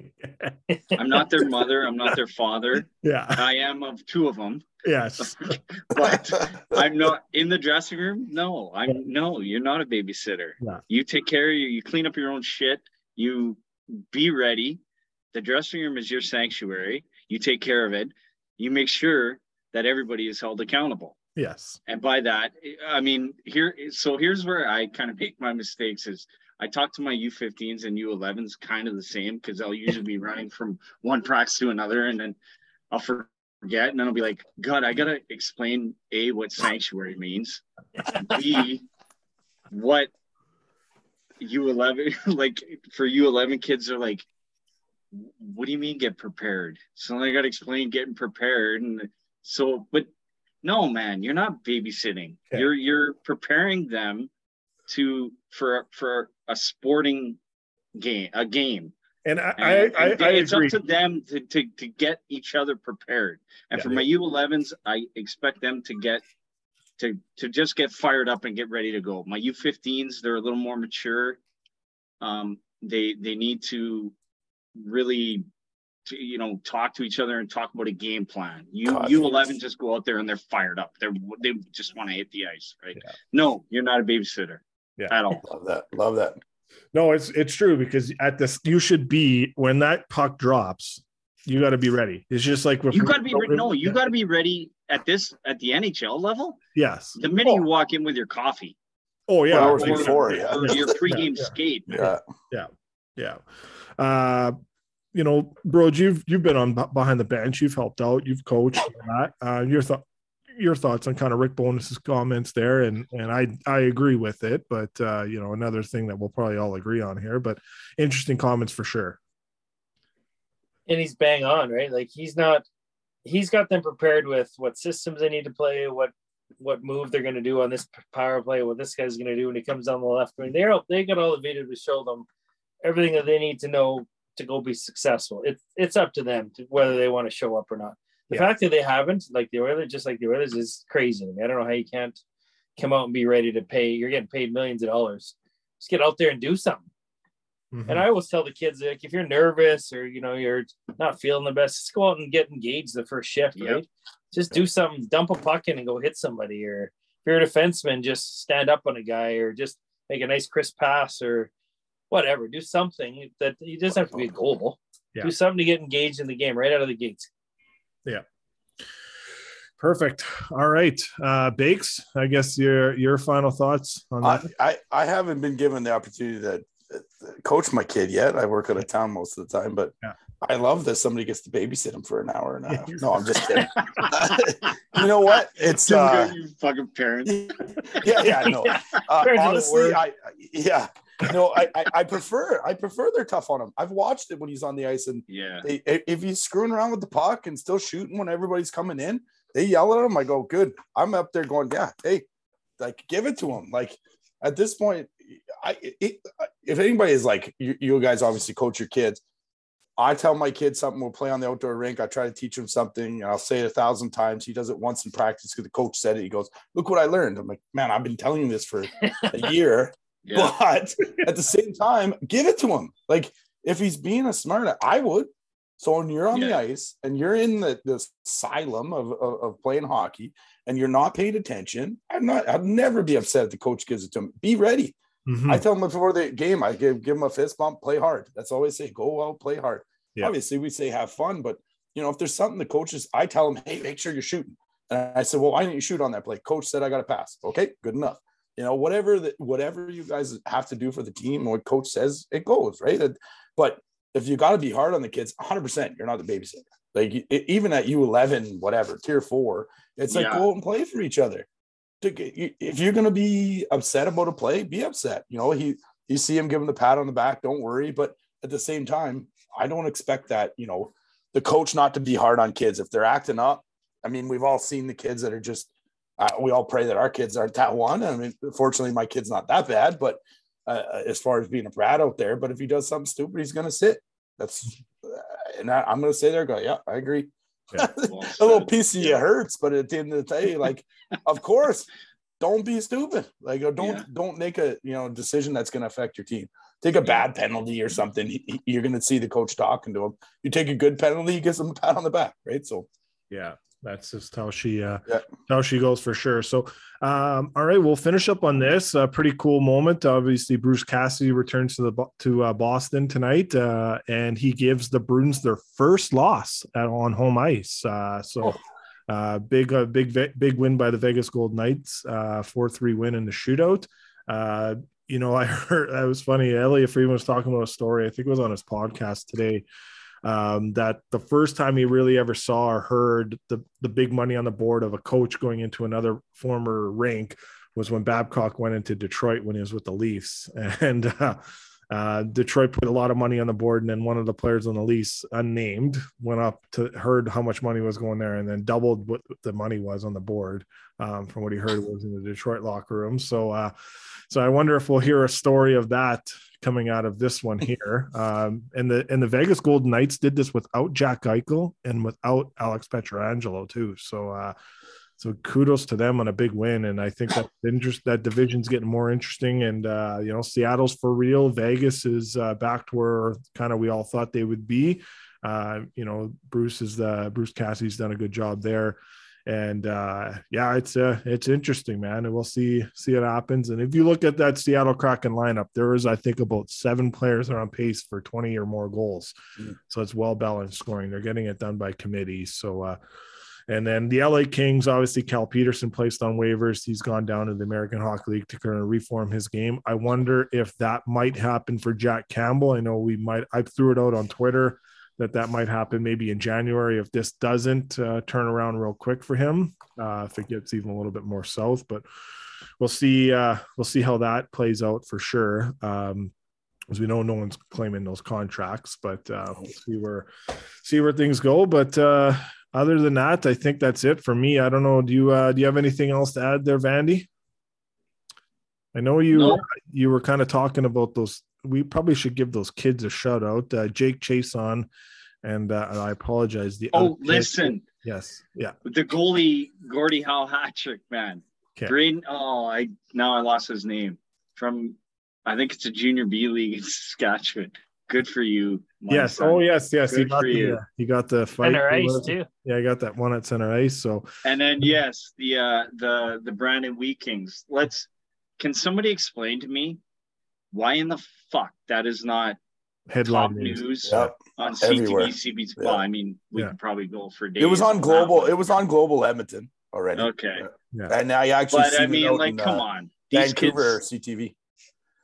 I'm not their mother. I'm not their father. yeah, I am of two of them, yes, *laughs* but I'm not in the dressing room. No, I'm no. You're not a babysitter. Yeah. You take care of you. You clean up your own shit. You be ready. The dressing room is your sanctuary. You take care of it. You make sure that everybody is held accountable. yes, and by that i mean here so here's where i kind of make my mistakes is i talk to my u15s and u11s kind of the same because i'll usually be running from one practice to another and then i'll forget and then i'll be like god i gotta explain a what sanctuary means b what u11 *laughs* like for u11 kids are like what do you mean get prepared so then i gotta explain getting prepared and so but no man you're not babysitting Okay. you're you're preparing them to for for a sporting game a game and I and, I, I, and I it's agree. up to them to, to to get each other prepared and Yeah. for my u11s i expect them to get to to just get fired up and get ready to go my u15s they're a little more mature um they they need to really to, you know talk to each other and talk about a game plan you God. u11 just go out there and they're fired up they're they just want to hit the ice right Yeah. no you're not a babysitter Yeah. at all love that. Love that. No, it's it's true because at this you should be when that puck drops, you got to be ready. It's just like you got to be re- no you got to be ready at this at the nhl level yes. the minute you walk in with your coffee Oh yeah, Hours or- before, yeah. or your *laughs* pregame Yeah. skate Yeah, yeah. Uh, you know, bro, you've you've been on behind the bench. You've helped out. You've coached. that. Uh, your thought your thoughts on kind of Rick Bowness's comments there, and and I I agree with it. But uh, you know, another thing that we'll probably all agree on here. But interesting comments for sure. and he's bang on, right? Like he's not he's got them prepared with what systems they need to play, what what move they're going to do on this power play, what this guy's going to do when he comes down the left wing. They're they got all the video to show them everything that they need to know to go be successful. It's it's up to them to, whether they want to show up or not. The Yeah. fact that they haven't, like the Oilers, just like the Oilers, is crazy to me. I don't know how you can't come out and be ready to pay. You're getting paid millions of dollars. Just get out there and do something. Mhm. And I always tell the kids like if you're nervous or you know you're not feeling the best, just go out and get engaged the first shift, Yep. right? Just do something, dump a puck in and go hit somebody. Or if you're a defenseman, just stand up on a guy or just make a nice crisp pass or whatever. Do something that you doesn't have to be a goal. Yeah. Do something to get engaged in the game right out of the gates. Yeah perfect. All right, uh, Bakes. I guess your your final thoughts on that. I I haven't been given the opportunity to uh, coach my kid yet. I work out of town most of the time, but Yeah. I love that somebody gets to babysit him for an hour and a half. *laughs* No, I'm just kidding. *laughs* you know what? It's uh, you fucking parents. *laughs* yeah, yeah, no. Uh, Parents are the honestly. I I- yeah, no, I, I I prefer I prefer they're tough on him. I've watched it when he's on the ice, and Yeah. they, if he's screwing around with the puck and still shooting when everybody's coming in, they yell at him. I go, good. I'm up there going, yeah, hey, like give it to him. Like at this point, I it, if anybody is like you, you guys obviously coach your kids. I tell my kid something, we'll play on the outdoor rink. I try to teach him something, and I'll say it a thousand times. He does it once in practice because the coach said it. He goes, Look what I learned. I'm like, Man, I've been telling you this for *laughs* a year. Yeah. But at the same time, give it to him. Like if he's being a smart, I would. So when you're on the ice and you're in the, the asylum of, of, of playing hockey and you're not paying attention, I'm not, I'd never be upset if the coach gives it to him. Be ready. Mhm. I tell them before the game, I give give him a fist bump, play hard. That's all I say. Go out, play hard. Yeah. Obviously, we say have fun, but you know, if there's something the coaches, I tell them, hey, make sure you're shooting. And I said, well, why didn't you shoot on that play? Coach said I got to pass. Okay, good enough. You know, whatever that whatever you guys have to do for the team, what coach says, it goes right. And- But if you got to be hard on the kids, 100, percent you're not the babysitter. Like even at U11, whatever tier four, it's like Yeah. go out and play for each other. To If you're gonna be upset about a play, be upset. You know, he you see him give him the pat on the back, don't worry. But at the same time, I don't expect that, you know, the coach not to be hard on kids. If they're acting up, I mean, we've all seen the kids that are just, uh, we all pray that our kids aren't that one. I mean, fortunately, my kid's not that bad, but uh, as far as being a brat out there, but if he does something stupid, he's going to sit. That's, uh, and I, I'm going to say there, go, yeah, I agree. *laughs* Well a little said. piece of you hurts, but at the end of the day, *laughs* like, of course, don't be stupid. Like, don't Yeah. don't make a you know decision that's going to affect your team. Take a bad penalty or something. he- he- You're going to see the coach talking to him. You take a good penalty, you get some pat on the back, right? So yeah that's just how she uh Yeah. how she goes for sure. So um all right we'll finish up on this uh, pretty cool moment. Obviously bruce cassidy returns to the to uh, boston tonight uh and he gives the bruins their first loss at, on home ice. Uh so uh big uh, big big win by the vegas gold knights uh 4-3 win in the shootout. Uh you know *laughs* i heard that was funny elliotte friedman was talking about a story i think it was on his podcast today um, that the first time he really ever saw or heard the the big money on the board of a coach going into another former rink was when Babcock went into Detroit when he was with the Leafs, *laughs* and uh, uh, Detroit put a lot of money on the board, and then one of the players on the Leafs, unnamed, went up to heard how much money was going there, and then doubled what the money was on the board um, from what he heard was in the Detroit locker room. So, uh, so I wonder if we'll hear a story of that coming out of this one here. Um, and the and the Vegas Golden Knights did this without Jack Eichel and without Alex Pietrangelo too. So uh, so kudos to them on a big win. And I think that interest that division's getting more interesting. And uh, you know, Seattle's for real. Vegas is uh, back to where kind of we all thought they would be. Uh, you know, Bruce is the Bruce Cassidy's done a good job there and uh yeah it's uh it's interesting man and we'll see see what happens and if you look at that seattle kraken lineup there is i think about seven players that are on pace for 20 or more goals Mm. so it's well balanced scoring they're getting it done by committee so uh and then the LA Kings, obviously, Cal Petersen placed on waivers. He's gone down to the American Hockey League to kind of reform his game. I wonder if that might happen for Jack Campbell. I know we might, I threw it out on Twitter that that might happen maybe in January if this doesn't uh, turn around real quick for him. Uh, if it gets even a little bit more south, but we'll see. Uh, we'll see how that plays out for sure. Um, as we know, no one's claiming those contracts, but uh, we'll see where see where things go. But uh, other than that, I think that's it for me. I don't know. Do you uh, do you have anything else to add there, Vandy? I know you No. you were kind of talking about those. We probably should give those kids a shout out. Uh, Jake Chason, and uh, I apologize. The Oh, other kid- listen, yes, yeah, the goalie Gordie Howe Hattrick, man. Okay. Braden, oh, I now I lost his name from. I think it's a junior B league in *laughs* Saskatchewan. Good for you. yes. son. Oh, yes, yes. He Good got for the you. uh, he got the fight. Center ice too. Yeah, I got that one at center ice. So And then yes, the uh the the Brandon Wheat Kings. Let's can somebody explain to me why in the fuck that is not headline top news. news Yep. on Everywhere. CTV, CB's Yeah. well, I mean, we Yeah. could probably go for days. it was on global. It was on global Edmonton already. Okay. Yeah. And now you actually But see I mean, out like, in, come uh, on. These Vancouver kids CTV.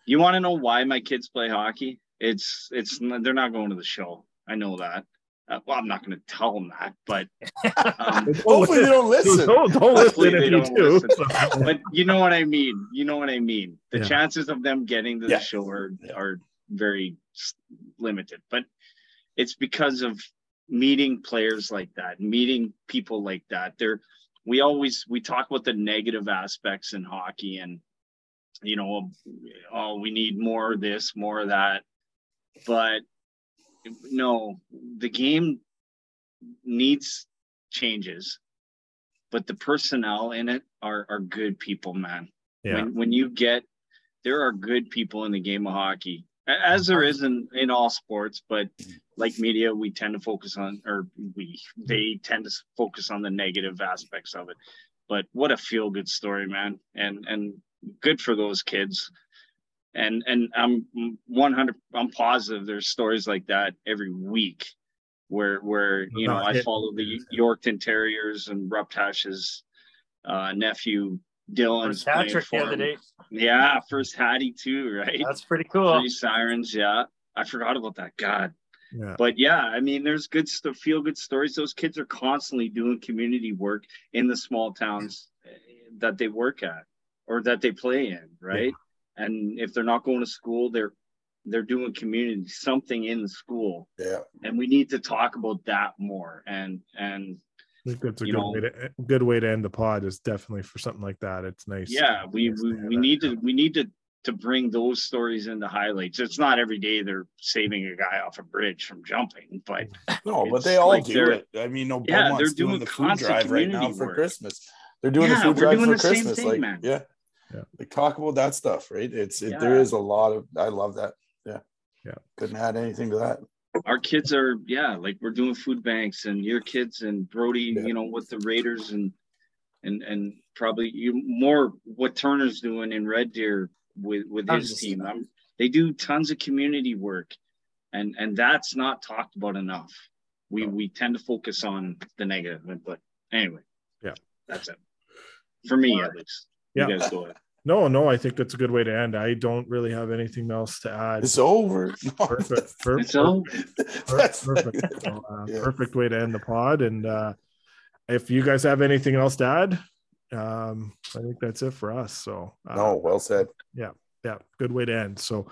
you want to know why my kids play hockey? It's it's they're not going to the show. I know that. Uh, well, I'm not going to tell them that, but *laughs* um, Hopefully they don't listen. Don't, don't Hopefully listen they if you don't listen. but you know what I mean. You know what I mean. The Yeah. chances of them getting to Yeah. the show are Yeah. are very limited. But it's because of meeting players like that, meeting people like that. They're we always we talk about the negative aspects in hockey and you know oh we need more of this more of that but no the game needs changes but the personnel in it are are good people man. Yeah. when when you get there are good people in the game of hockey as there is in in all sports but like media we tend to focus on or we they tend to focus on the negative aspects of it. But what a feel good story man and and good for those kids and and i'm 100 i'm positive there's stories like that every week where where you know Not i follow the yorkton terriers and ruptash's uh nephew dylan's First hat trick for the other day. yeah first hattie too right? That's pretty cool. three sirens yeah. I forgot about that god. Yeah. but yeah i mean there's good stuff feel good stories. Those kids are constantly doing community work in the small towns eh, that they work at or that they play in right and if they're not going to school they're they're doing community something in the school Yeah. and we need to talk about that more and and I think that's a good know- way to good way to end the pod is definitely for something like that. It's nice. yeah we nice we, we need to we need to to bring those stories into highlights it's not every day they're saving a guy off a bridge from jumping but mm. No, but they all like do it. I mean, no, Yeah, Beaumont's they're doing, doing the food drive right now community for work. Christmas. They're doing Yeah, the food drive doing for the same Christmas. thing, like, man. yeah, Yeah. Like talk about that stuff, right? It's it, Yeah. is a lot of. I love that. Yeah, Yeah. Couldn't add anything to that. our kids are yeah like we're doing food banks and your kids and brody Yeah. you know with the raiders and and and probably you more what turner's doing in red deer with with his of team. I'm, they do tons of community work and and that's not talked about enough we No. we tend to focus on the negative but anyway Yeah. that's it for me at least Yeah. you guys go ahead No, no, I think that's a good way to end. I don't really have anything else to add. It's over. No, Perfect. *laughs* Per- It's over. that's- perfect. So, uh, Yeah. Perfect way to end the pod. And uh, if you guys have anything else to add, um, I think that's it for us. So uh, No, well said. Yeah. Yeah, good way to end. So,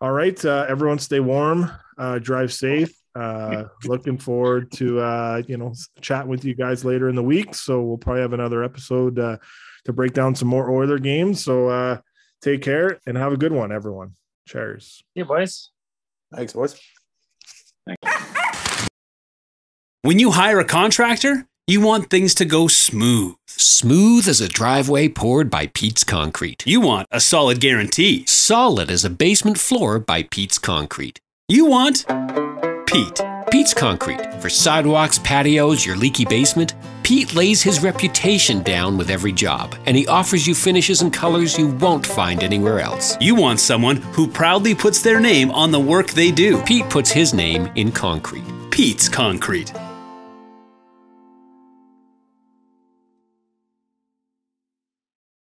all right, uh, everyone, stay warm, uh, drive safe. Uh, looking forward to uh, you know chat with you guys later in the week. So we'll probably have another episode uh, to break down some more Oiler games. So uh, take care and have a good one, everyone. Cheers. Yeah, boys. Thanks, boys. When you hire a contractor, you want things to go smooth. Smooth as a driveway poured by Pete's Concrete. You want a solid guarantee. Solid as a basement floor by Pete's Concrete. You want Pete. Pete's Concrete. For sidewalks, patios, your leaky basement, Pete lays his reputation down with every job, and he offers you finishes and colors you won't find anywhere else. You want someone who proudly puts their name on the work they do. Pete puts his name in concrete. Pete's Concrete.